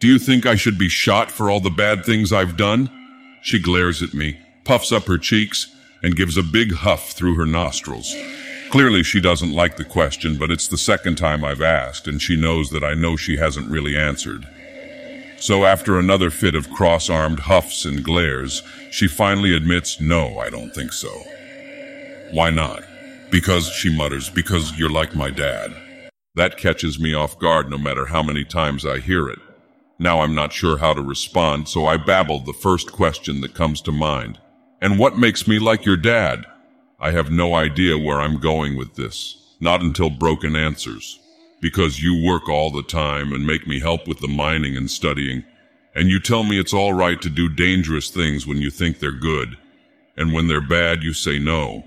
Do you think I should be shot for all the bad things I've done? She glares at me, puffs up her cheeks, and gives a big huff through her nostrils. Clearly she doesn't like the question, but it's the second time I've asked, and she knows that I know she hasn't really answered. So after another fit of cross-armed huffs and glares, she finally admits, no, I don't think so. Why not? Because, she mutters, because you're like my dad. That catches me off guard no matter how many times I hear it. Now I'm not sure how to respond, so I babble the first question that comes to mind. And what makes me like your dad? I have no idea where I'm going with this. Not until Broken answers because you work all the time and make me help with the mining and studying, and you tell me it's all right to do dangerous things when you think they're good, and when they're bad you say no,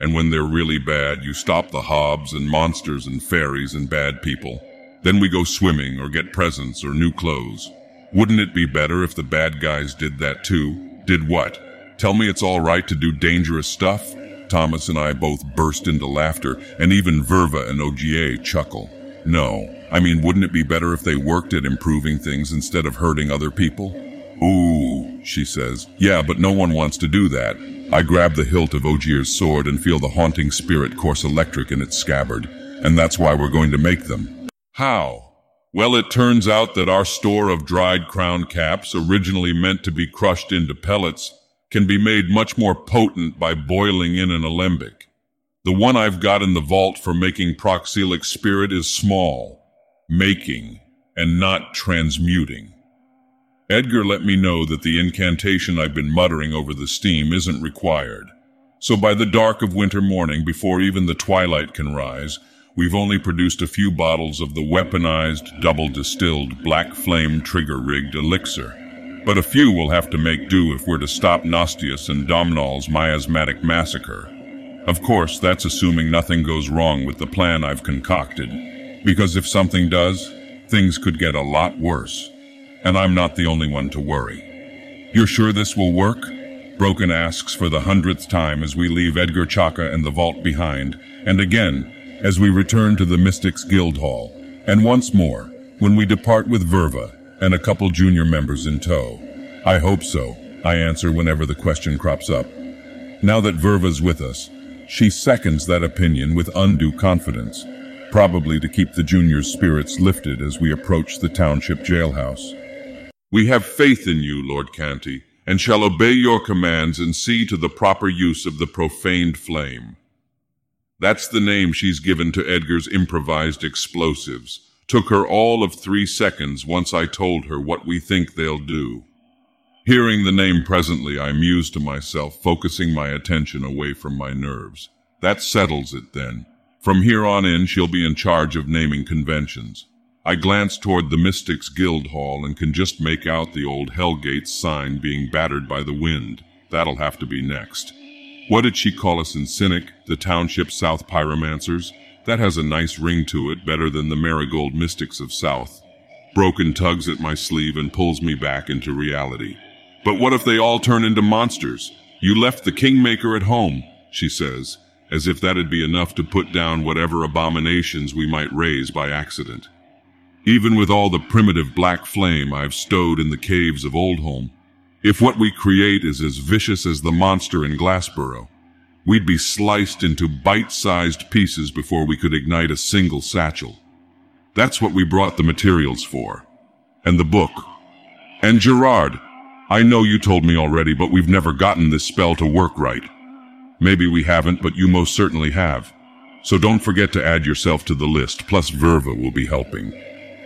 and when they're really bad you stop the hobs and monsters and fairies and bad people. Then we go swimming or get presents or new clothes. Wouldn't it be better if the bad guys did that too? Did what? Tell me it's all right to do dangerous stuff? Thomas and I both burst into laughter, and even Verva and Ogier chuckle. No, I mean, wouldn't it be better if they worked at improving things instead of hurting other people? Ooh, she says. Yeah, but no one wants to do that. I grab the hilt of Ogier's sword and feel the haunting spirit course electric in its scabbard, and that's why we're going to make them. How? Well, it turns out that our store of dried crown caps, originally meant to be crushed into pellets, can be made much more potent by boiling in an alembic. The one I've got in the vault for making pyroxylic spirit is small, making, and not transmuting. Edgar let me know that the incantation I've been muttering over the steam isn't required. So by the dark of winter morning, before even the twilight can rise, we've only produced a few bottles of the weaponized, double-distilled, black flame trigger-rigged elixir. But a few will have to make do if we're to stop Nostius and Domnall's miasmatic massacre. Of course, that's assuming nothing goes wrong with the plan I've concocted. Because if something does, things could get a lot worse and I'm not the only one to worry. You're sure this will work? Broken asks for the hundredth time as we leave Edgar Chaka and the vault behind, and again as we return to the Mystics Guild Hall, and once more when we depart with Verva and a couple junior members in tow. I hope so, I answer whenever the question crops up. Now that Verva's with us, she seconds that opinion with undue confidence, probably to keep the juniors' spirits lifted as we approach the township jailhouse. We have faith in you, Lord Canty, and shall obey your commands and see to the proper use of the profaned flame. That's the name she's given to Edgar's improvised explosives. Took her all of three seconds once I told her what we think they'll do. Hearing the name presently, I muse to myself, focusing my attention away from my nerves. That settles it then. From here on in, she'll be in charge of naming conventions. I glance toward the Mystics Guild Hall and can just make out the old Hellgate sign being battered by the wind. That'll have to be next. What did she call us in Cynic, the township South Pyromancers? That has a nice ring to it, better than the Marigold Mystics of South. Broken tugs at my sleeve and pulls me back into reality. But what if they all turn into monsters? You left the Kingmaker at home, she says, as if that'd be enough to put down whatever abominations we might raise by accident. Even with all the primitive black flame I've stowed in the caves of Oldholm, if what we create is as vicious as the monster in Glassboro, we'd be sliced into bite-sized pieces before we could ignite a single satchel. That's what we brought the materials for. And the book. And Gerard, I know you told me already, but we've never gotten this spell to work right. Maybe we haven't, but you most certainly have. So don't forget to add yourself to the list, plus Verva will be helping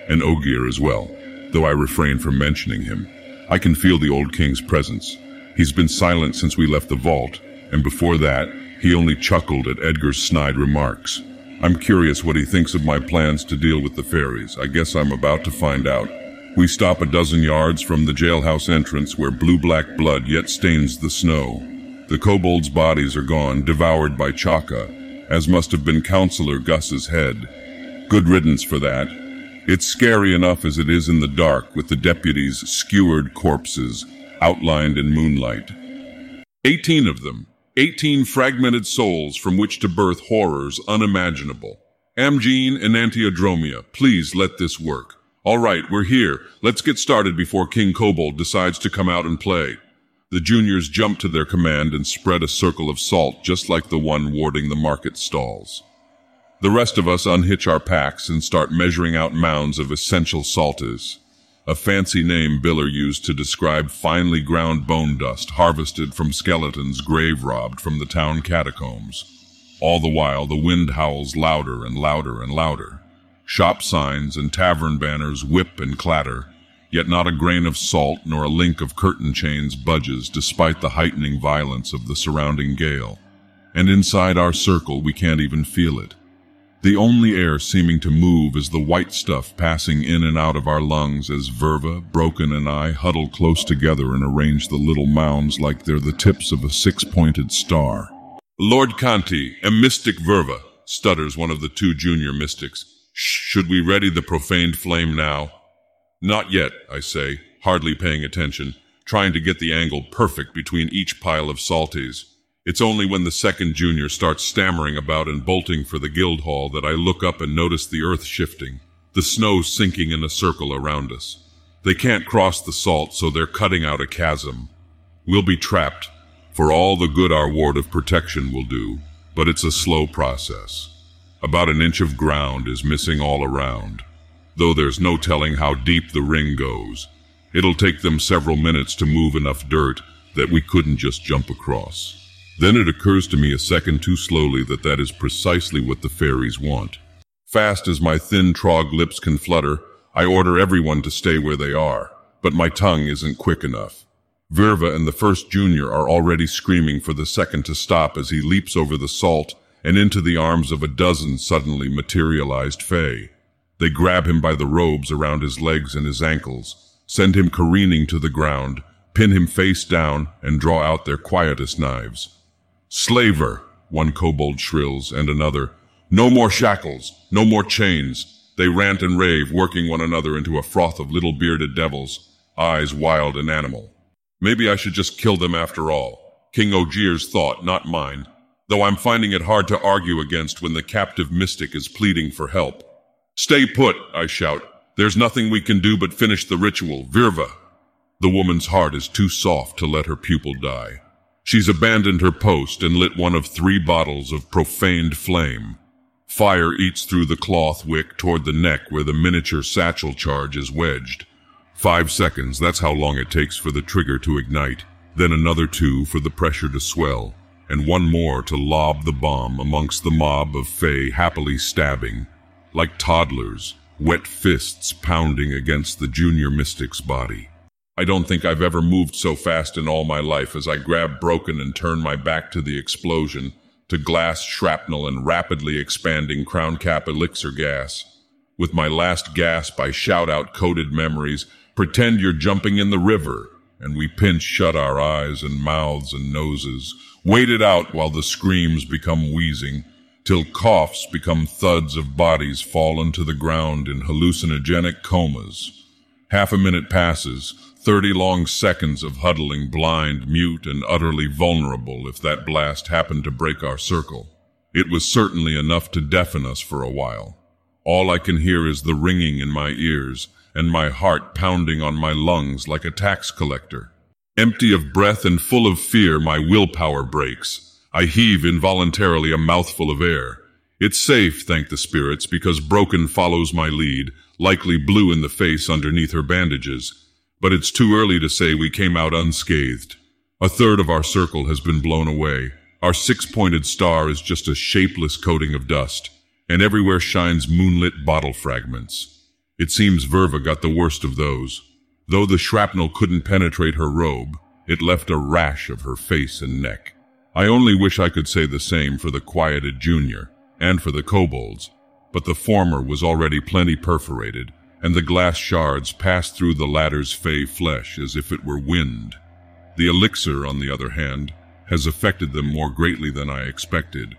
and Ogier as well, though I refrain from mentioning him. I can feel the old king's presence. He's been silent since we left the vault, and before that, he only chuckled at Edgar's snide remarks. I'm curious what he thinks of my plans to deal with the fairies. I guess I'm about to find out. We stop a dozen yards from the jailhouse entrance where blue-black blood yet stains the snow. The kobolds' bodies are gone, devoured by Chaka, as must have been Counselor Gus's head. Good riddance for that, it's scary enough as it is in the dark with the deputies' skewered corpses outlined in moonlight. Eighteen of them, eighteen fragmented souls from which to birth horrors unimaginable. Amgene and Antiodromia, please let this work. All right, we're here. Let's get started before King Kobold decides to come out and play. The juniors jump to their command and spread a circle of salt just like the one warding the market stalls. The rest of us unhitch our packs and start measuring out mounds of essential saltas, a fancy name Biller used to describe finely ground bone dust harvested from skeletons grave robbed from the town catacombs. All the while, the wind howls louder and louder and louder. Shop signs and tavern banners whip and clatter, yet not a grain of salt nor a link of curtain chains budges despite the heightening violence of the surrounding gale. And inside our circle, we can't even feel it. The only air seeming to move is the white stuff passing in and out of our lungs as Verva, Broken, and I huddle close together and arrange the little mounds like they're the tips of a six-pointed star. Lord Canty, a mystic Verva, stutters one of the two junior mystics. Should we ready the profaned flame now? Not yet, I say, hardly paying attention, trying to get the angle perfect between each pile of salties. It's only when the second junior starts stammering about and bolting for the guild hall that I look up and notice the earth shifting, the snow sinking in a circle around us. They can't cross the salt, so they're cutting out a chasm. We'll be trapped, for all the good our ward of protection will do, but it's a slow process. About an inch of ground is missing all around, though there's no telling how deep the ring goes. It'll take them several minutes to move enough dirt that we couldn't just jump across. Then it occurs to me a second too slowly that that is precisely what the fairies want. Fast as my thin trog lips can flutter, I order everyone to stay where they are, but my tongue isn't quick enough. Verva and the first junior are already screaming for the second to stop as he leaps over the salt and into the arms of a dozen suddenly materialized Fae. They grab him by the robes around his legs and his ankles, send him careening to the ground, pin him face down, and draw out their quietest knives. Slaver, one kobold shrills, and another. No more shackles, no more chains. They rant and rave, working one another into a froth of little bearded devils, eyes wild and animal. Maybe I should just kill them after all. King Ogier's thought, not mine, though I'm finding it hard to argue against when the captive mystic is pleading for help. Stay put, I shout. There's nothing we can do but finish the ritual. Verva. The woman's heart is too soft to let her pupil die. She's abandoned her post and lit one of three bottles of profaned flame. Fire eats through the cloth wick toward the neck where the miniature satchel charge is wedged. Five seconds, that's how long it takes for the trigger to ignite. Then another two for the pressure to swell, and one more to lob the bomb amongst the mob of Fae happily stabbing. Like toddlers, wet fists pounding against the junior mystic's body. I don't think I've ever moved so fast in all my life as I grab Broken and turn my back to the explosion, to glass shrapnel and rapidly expanding crown cap elixir gas. With my last gasp, I shout out coded memories, pretend you're jumping in the river, and we pinch shut our eyes and mouths and noses, wait it out while the screams become wheezing, till coughs become thuds of bodies fallen to the ground in hallucinogenic comas. Half a minute passes, Thirty long seconds of huddling blind, mute, and utterly vulnerable if that blast happened to break our circle. It was certainly enough to deafen us for a while. All I can hear is the ringing in my ears and my heart pounding on my lungs like a tax collector. Empty of breath and full of fear, my willpower breaks. I heave involuntarily a mouthful of air. It's safe, thank the spirits, because Broken follows my lead, likely blue in the face underneath her bandages but it's too early to say we came out unscathed. A third of our circle has been blown away. Our six-pointed star is just a shapeless coating of dust, and everywhere shines moonlit bottle fragments. It seems Verva got the worst of those. Though the shrapnel couldn't penetrate her robe, it left a rash of her face and neck. I only wish I could say the same for the quieted junior, and for the kobolds, but the former was already plenty perforated, and the glass shards passed through the latter's fey flesh as if it were wind. The elixir, on the other hand, has affected them more greatly than I expected.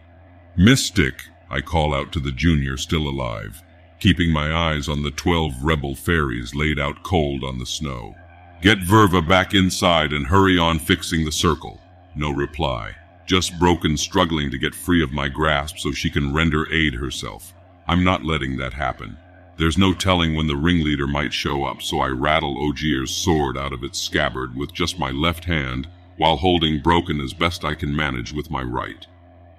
Mystic, I call out to the junior still alive, keeping my eyes on the twelve rebel fairies laid out cold on the snow. Get Verva back inside and hurry on fixing the circle. No reply. Just broken struggling to get free of my grasp so she can render aid herself. I'm not letting that happen. There's no telling when the ringleader might show up, so I rattle Ogier's sword out of its scabbard with just my left hand while holding broken as best I can manage with my right.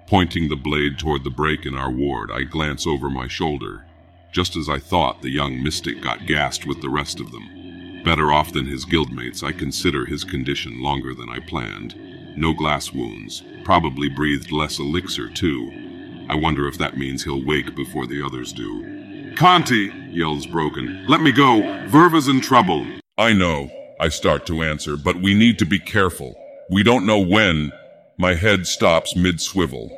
Pointing the blade toward the break in our ward, I glance over my shoulder. Just as I thought, the young mystic got gassed with the rest of them. Better off than his guildmates, I consider his condition longer than I planned. No glass wounds, probably breathed less elixir, too. I wonder if that means he'll wake before the others do. Canty, yells Broken. Let me go. Verva's in trouble. I know, I start to answer, but we need to be careful. We don't know when. My head stops mid-swivel.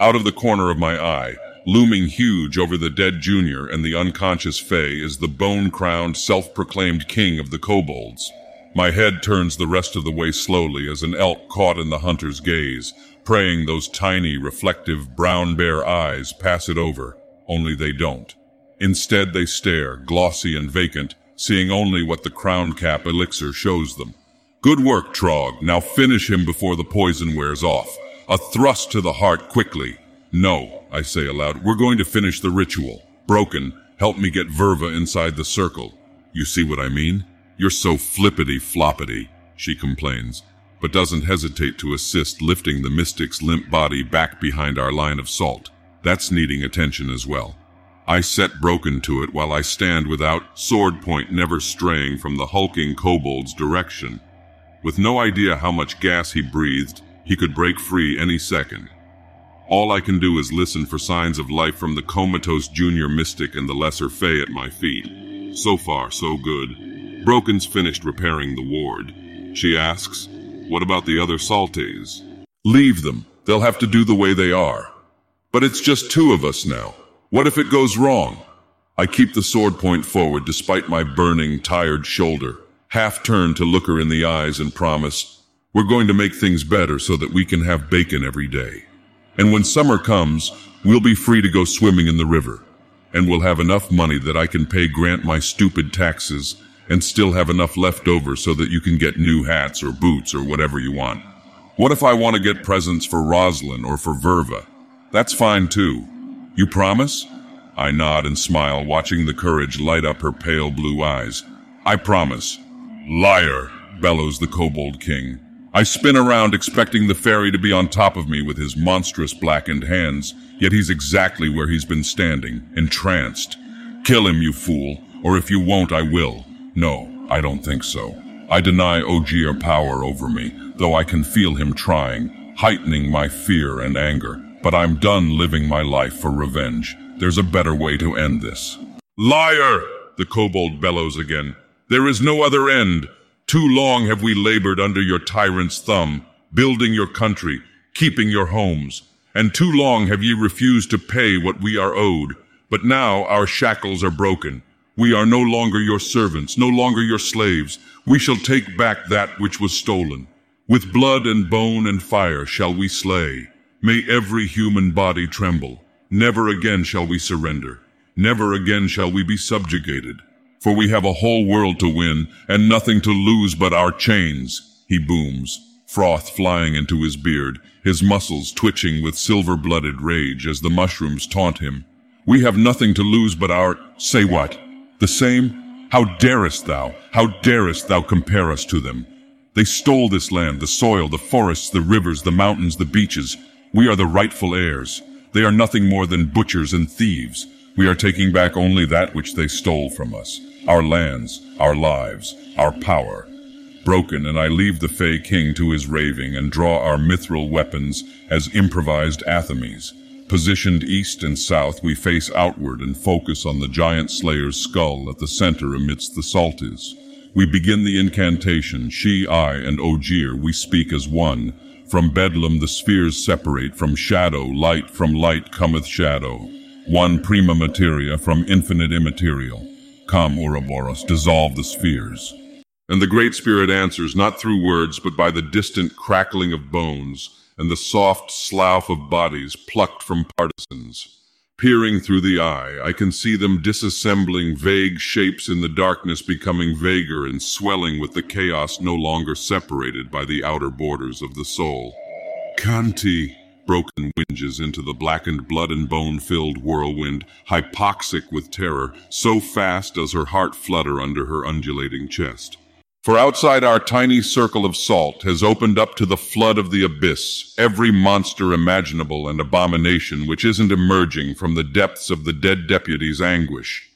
Out of the corner of my eye, looming huge over the dead junior and the unconscious Fae, is the bone-crowned, self-proclaimed king of the kobolds. My head turns the rest of the way slowly as an elk caught in the hunter's gaze, praying those tiny, reflective, brown bear eyes pass it over, only they don't. Instead, they stare, glossy and vacant, seeing only what the crown cap elixir shows them. Good work, Trog. Now finish him before the poison wears off. A thrust to the heart quickly. No, I say aloud, we're going to finish the ritual. Broken, help me get Verva inside the circle. You see what I mean? You're so flippity floppity, she complains, but doesn't hesitate to assist lifting the mystic's limp body back behind our line of salt. That's needing attention as well. I set Broken to it while I stand without sword point never straying from the hulking kobold's direction. With no idea how much gas he breathed, he could break free any second. All I can do is listen for signs of life from the comatose junior mystic and the lesser Fae at my feet. So far, so good. Broken's finished repairing the ward. She asks, What about the other Saltes? Leave them. They'll have to do the way they are. But it's just two of us now. What if it goes wrong? I keep the sword point forward despite my burning, tired shoulder, half turned to look her in the eyes and promise, we're going to make things better so that we can have bacon every day. And when summer comes, we'll be free to go swimming in the river. And we'll have enough money that I can pay Grant my stupid taxes and still have enough left over so that you can get new hats or boots or whatever you want. What if I want to get presents for Roslyn or for Verva? That's fine too. You promise? I nod and smile, watching the courage light up her pale blue eyes. I promise. Liar, bellows the kobold king. I spin around expecting the fairy to be on top of me with his monstrous blackened hands, yet he's exactly where he's been standing, entranced. Kill him, you fool, or if you won't, I will. No, I don't think so. I deny Ogier power over me, though I can feel him trying, heightening my fear and anger. But I'm done living my life for revenge. There's a better way to end this. Liar! The kobold bellows again. There is no other end. Too long have we labored under your tyrant's thumb, building your country, keeping your homes. And too long have ye refused to pay what we are owed. But now our shackles are broken. We are no longer your servants, no longer your slaves. We shall take back that which was stolen. With blood and bone and fire shall we slay. May every human body tremble. Never again shall we surrender. Never again shall we be subjugated. For we have a whole world to win and nothing to lose but our chains, he booms, froth flying into his beard, his muscles twitching with silver-blooded rage as the mushrooms taunt him. We have nothing to lose but our, say what? The same? How darest thou, how darest thou compare us to them? They stole this land, the soil, the forests, the rivers, the mountains, the beaches, we are the rightful heirs. They are nothing more than butchers and thieves. We are taking back only that which they stole from us. Our lands, our lives, our power. Broken, and I leave the Fey King to his raving and draw our mithril weapons as improvised athames. Positioned east and south, we face outward and focus on the giant slayer's skull at the center amidst the salties. We begin the incantation, she, I, and Ogier, we speak as one, from Bedlam the spheres separate, from shadow, light, from light cometh shadow. One prima materia from infinite immaterial. Come, Ouroboros, dissolve the spheres. And the Great Spirit answers not through words, but by the distant crackling of bones and the soft slough of bodies plucked from partisans. Peering through the eye, I can see them disassembling vague shapes in the darkness becoming vaguer and swelling with the chaos no longer separated by the outer borders of the soul. Canty, broken whinges into the blackened blood and bone filled whirlwind, hypoxic with terror, so fast does her heart flutter under her undulating chest. For outside our tiny circle of salt has opened up to the flood of the abyss every monster imaginable and abomination which isn't emerging from the depths of the dead deputy's anguish.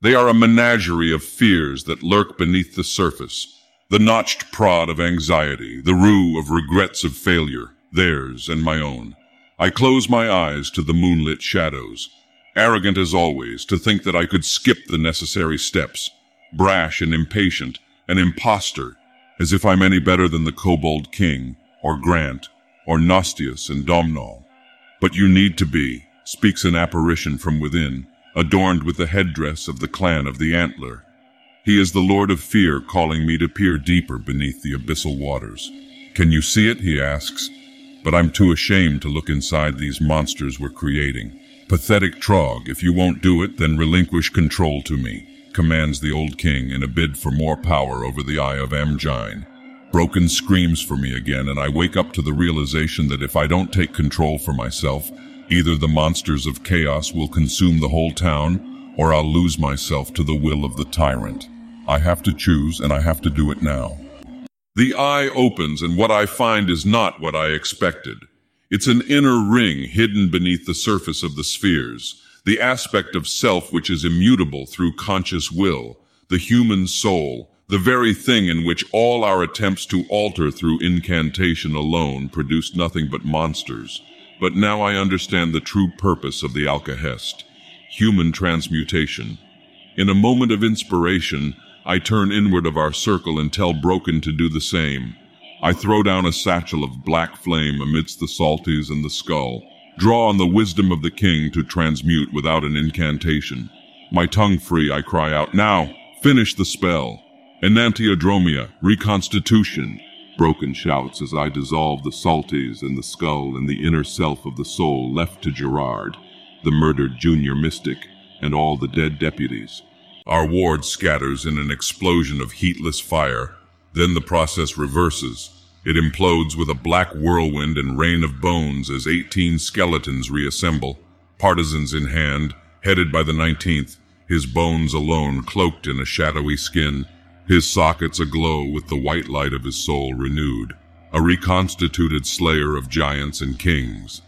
They are a menagerie of fears that lurk beneath the surface, the notched prod of anxiety, the rue of regrets of failure, theirs and my own. I close my eyes to the moonlit shadows, arrogant as always to think that I could skip the necessary steps, brash and impatient, an impostor, as if I'm any better than the Kobold King, or Grant, or Nostius and Domnall. But you need to be, speaks an apparition from within, adorned with the headdress of the clan of the Antler. He is the Lord of Fear calling me to peer deeper beneath the abyssal waters. Can you see it? he asks. But I'm too ashamed to look inside these monsters we're creating. Pathetic Trog, if you won't do it, then relinquish control to me commands the old king in a bid for more power over the Eye of Amgine. Broken screams for me again, and I wake up to the realization that if I don't take control for myself, either the monsters of chaos will consume the whole town, or I'll lose myself to the will of the tyrant. I have to choose, and I have to do it now. The eye opens, and what I find is not what I expected. It's an inner ring hidden beneath the surface of the spheres, the aspect of self which is immutable through conscious will, the human soul, the very thing in which all our attempts to alter through incantation alone produced nothing but monsters. But now I understand the true purpose of the Alkahest, human transmutation. In a moment of inspiration, I turn inward of our circle and tell Broken to do the same. I throw down a satchel of black flame amidst the salties and the skull, draw on the wisdom of the king to transmute without an incantation. My tongue free, I cry out, Now, finish the spell. Enantiodromia, reconstitution. Broken shouts as I dissolve the salties and the skull and the inner self of the soul left to Gerard, the murdered junior mystic, and all the dead deputies. Our ward scatters in an explosion of heatless fire, then the process reverses. It implodes with a black whirlwind and rain of bones as 18 skeletons reassemble, partisans in hand, headed by the 19th, his bones alone cloaked in a shadowy skin, his sockets aglow with the white light of his soul renewed, a reconstituted slayer of giants and kings.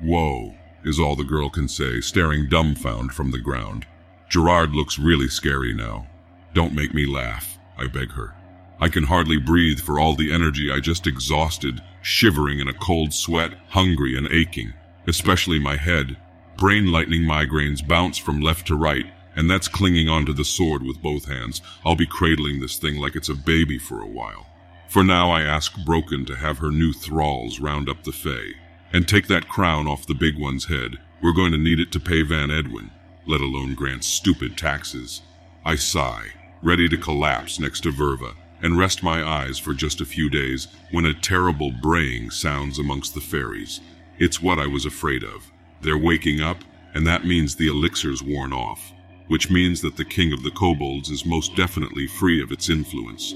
Whoa, is all the girl can say, staring dumbfound from the ground. Gerard looks really scary now. Don't make me laugh, I beg her. I can hardly breathe for all the energy I just exhausted, shivering in a cold sweat, hungry and aching, especially my head. Brain lightning migraines bounce from left to right, and that's clinging onto the sword with both hands. I'll be cradling this thing like it's a baby for a while. For now, I ask Broken to have her new thralls round up the Fae, and take that crown off the big one's head. We're going to need it to pay Van Edwin, let alone grant stupid taxes. I sigh, ready to collapse next to Verva, and rest my eyes for just a few days when a terrible braying sounds amongst the fairies. It's what I was afraid of. They're waking up, and that means the elixir's worn off, which means that the king of the kobolds is most definitely free of its influence.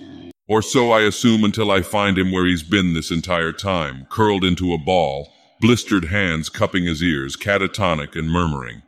Or so I assume until I find him where he's been this entire time, curled into a ball, blistered hands cupping his ears, catatonic and murmuring.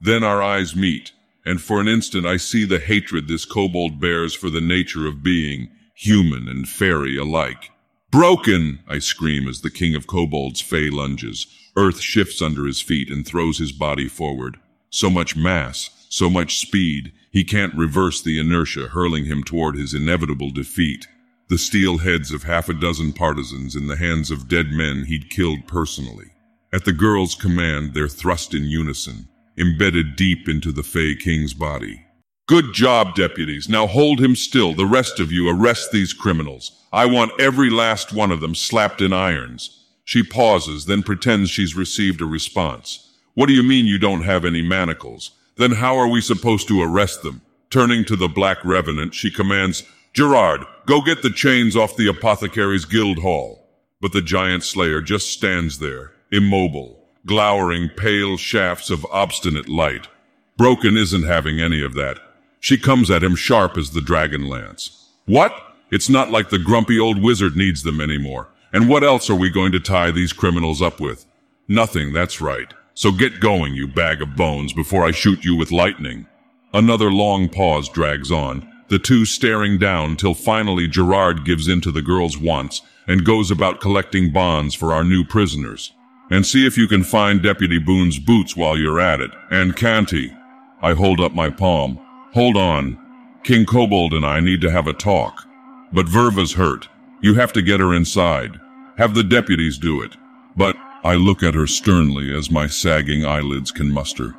Then our eyes meet, and for an instant I see the hatred this kobold bears for the nature of being, human and fairy alike. Broken! I scream as the king of kobolds fey lunges. Earth shifts under his feet and throws his body forward. So much mass, so much speed, he can't reverse the inertia hurling him toward his inevitable defeat. The steel heads of half a dozen partisans in the hands of dead men he'd killed personally. At the girl's command, they're thrust in unison, embedded deep into the Fey King's body. Good job, deputies. Now hold him still. The rest of you arrest these criminals. I want every last one of them slapped in irons. She pauses, then pretends she's received a response. What do you mean you don't have any manacles? Then how are we supposed to arrest them? Turning to the Black Revenant, she commands, Gerard, go get the chains off the Apothecary's Guild Hall. But the giant slayer just stands there, immobile, glowering pale shafts of obstinate light. Broken isn't having any of that. She comes at him sharp as the dragon lance. What? It's not like the grumpy old wizard needs them anymore. And what else are we going to tie these criminals up with? Nothing, that's right. So get going, you bag of bones, before I shoot you with lightning. Another long pause drags on, the two staring down till finally Gerard gives in to the girl's wants and goes about collecting bonds for our new prisoners. And see if you can find Deputy Boone's boots while you're at it. And Canty. I hold up my palm. Hold on. King Kobold and I need to have a talk. But Verva's hurt. You have to get her inside. Have the deputies do it. But I look at her sternly as my sagging eyelids can muster.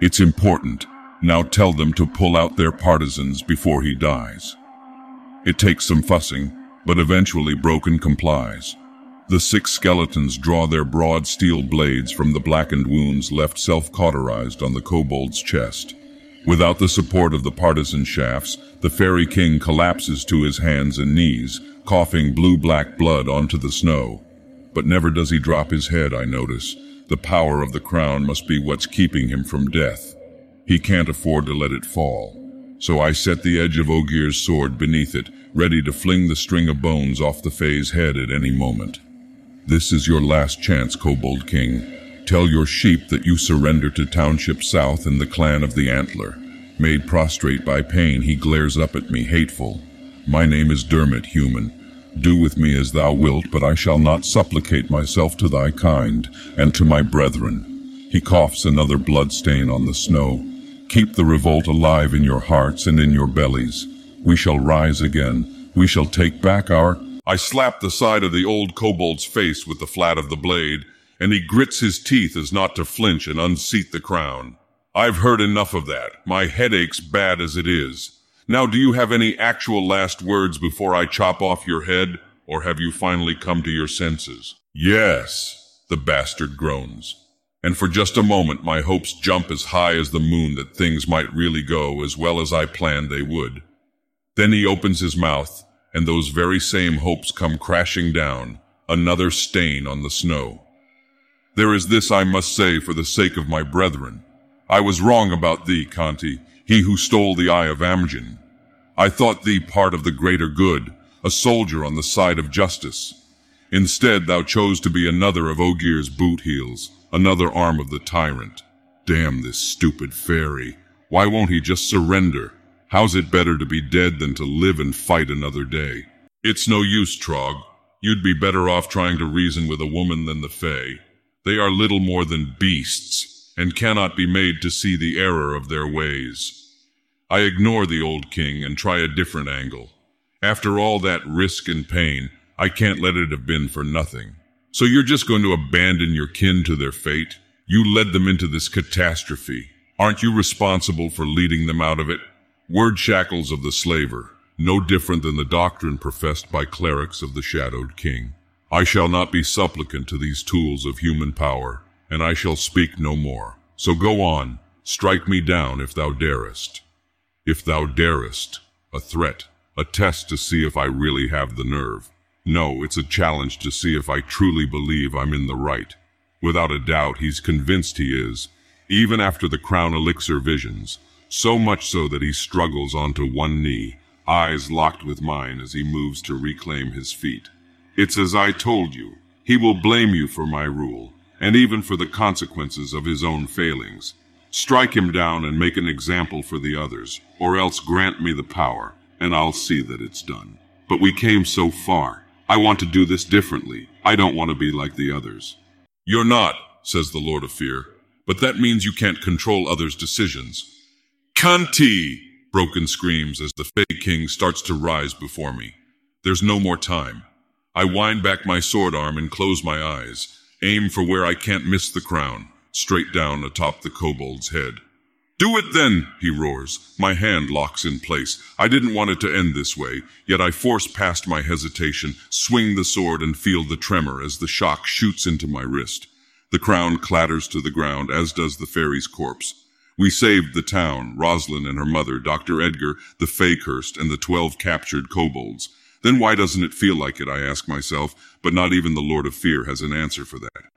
It's important. Now tell them to pull out their partisans before he dies. It takes some fussing, but eventually Broken complies. The six skeletons draw their broad steel blades from the blackened wounds left self-cauterized on the kobold's chest. Without the support of the partisan shafts, the fairy king collapses to his hands and knees, coughing blue-black blood onto the snow. But never does he drop his head, I notice. The power of the crown must be what's keeping him from death. He can't afford to let it fall. So I set the edge of Ogier's sword beneath it ready to fling the string of bones off the Fae's head at any moment. This is your last chance, Kobold King. Tell your sheep that you surrender to Township South and the clan of the Antler. Made prostrate by pain, he glares up at me, hateful. My name is Dermot, human. Do with me as thou wilt, but I shall not supplicate myself to thy kind and to my brethren. He coughs another blood stain on the snow. Keep the revolt alive in your hearts and in your bellies. We shall rise again. We shall take back our... I slap the side of the old kobold's face with the flat of the blade, and he grits his teeth as not to flinch and unseat the crown. I've heard enough of that. My headache's bad as it is. Now, do you have any actual last words before I chop off your head, or have you finally come to your senses? Yes, the bastard groans. And for just a moment, my hopes jump as high as the moon that things might really go as well as I planned they would. Then he opens his mouth, and those very same hopes come crashing down, another stain on the snow. There is this I must say for the sake of my brethren. I was wrong about thee, Canty he who stole the eye of Amgen. I thought thee part of the greater good, a soldier on the side of justice. Instead, thou chose to be another of Ogier's boot heels, another arm of the tyrant. Damn this stupid fairy. Why won't he just surrender? How's it better to be dead than to live and fight another day? It's no use, Trog. You'd be better off trying to reason with a woman than the Fae. They are little more than beasts and cannot be made to see the error of their ways. I ignore the old king and try a different angle. After all that risk and pain, I can't let it have been for nothing. So you're just going to abandon your kin to their fate? You led them into this catastrophe. Aren't you responsible for leading them out of it? Word shackles of the slaver, no different than the doctrine professed by clerics of the shadowed king. I shall not be supplicant to these tools of human power and I shall speak no more. So go on, strike me down if thou darest. If thou darest, a threat, a test to see if I really have the nerve. No, it's a challenge to see if I truly believe I'm in the right. Without a doubt, he's convinced he is, even after the crown elixir visions, so much so that he struggles onto one knee, eyes locked with mine as he moves to reclaim his feet. It's as I told you. He will blame you for my rule, and even for the consequences of his own failings. Strike him down and make an example for the others, or else grant me the power, and I'll see that it's done. But we came so far. I want to do this differently. I don't want to be like the others. You're not, says the Lord of Fear, but that means you can't control others' decisions. Canty! Broken screams as the Fey King starts to rise before me. There's no more time. I wind back my sword arm and close my eyes. Aim for where I can't miss the crown, straight down atop the kobold's head. Do it then, he roars. My hand locks in place. I didn't want it to end this way, yet I force past my hesitation, swing the sword and feel the tremor as the shock shoots into my wrist. The crown clatters to the ground, as does the fairy's corpse. We saved the town, Rosalind and her mother, Dr. Edgar, the Fakehurst, and the twelve captured kobolds. Then why doesn't it feel like it, I ask myself, but not even the Lord of Fear has an answer for that.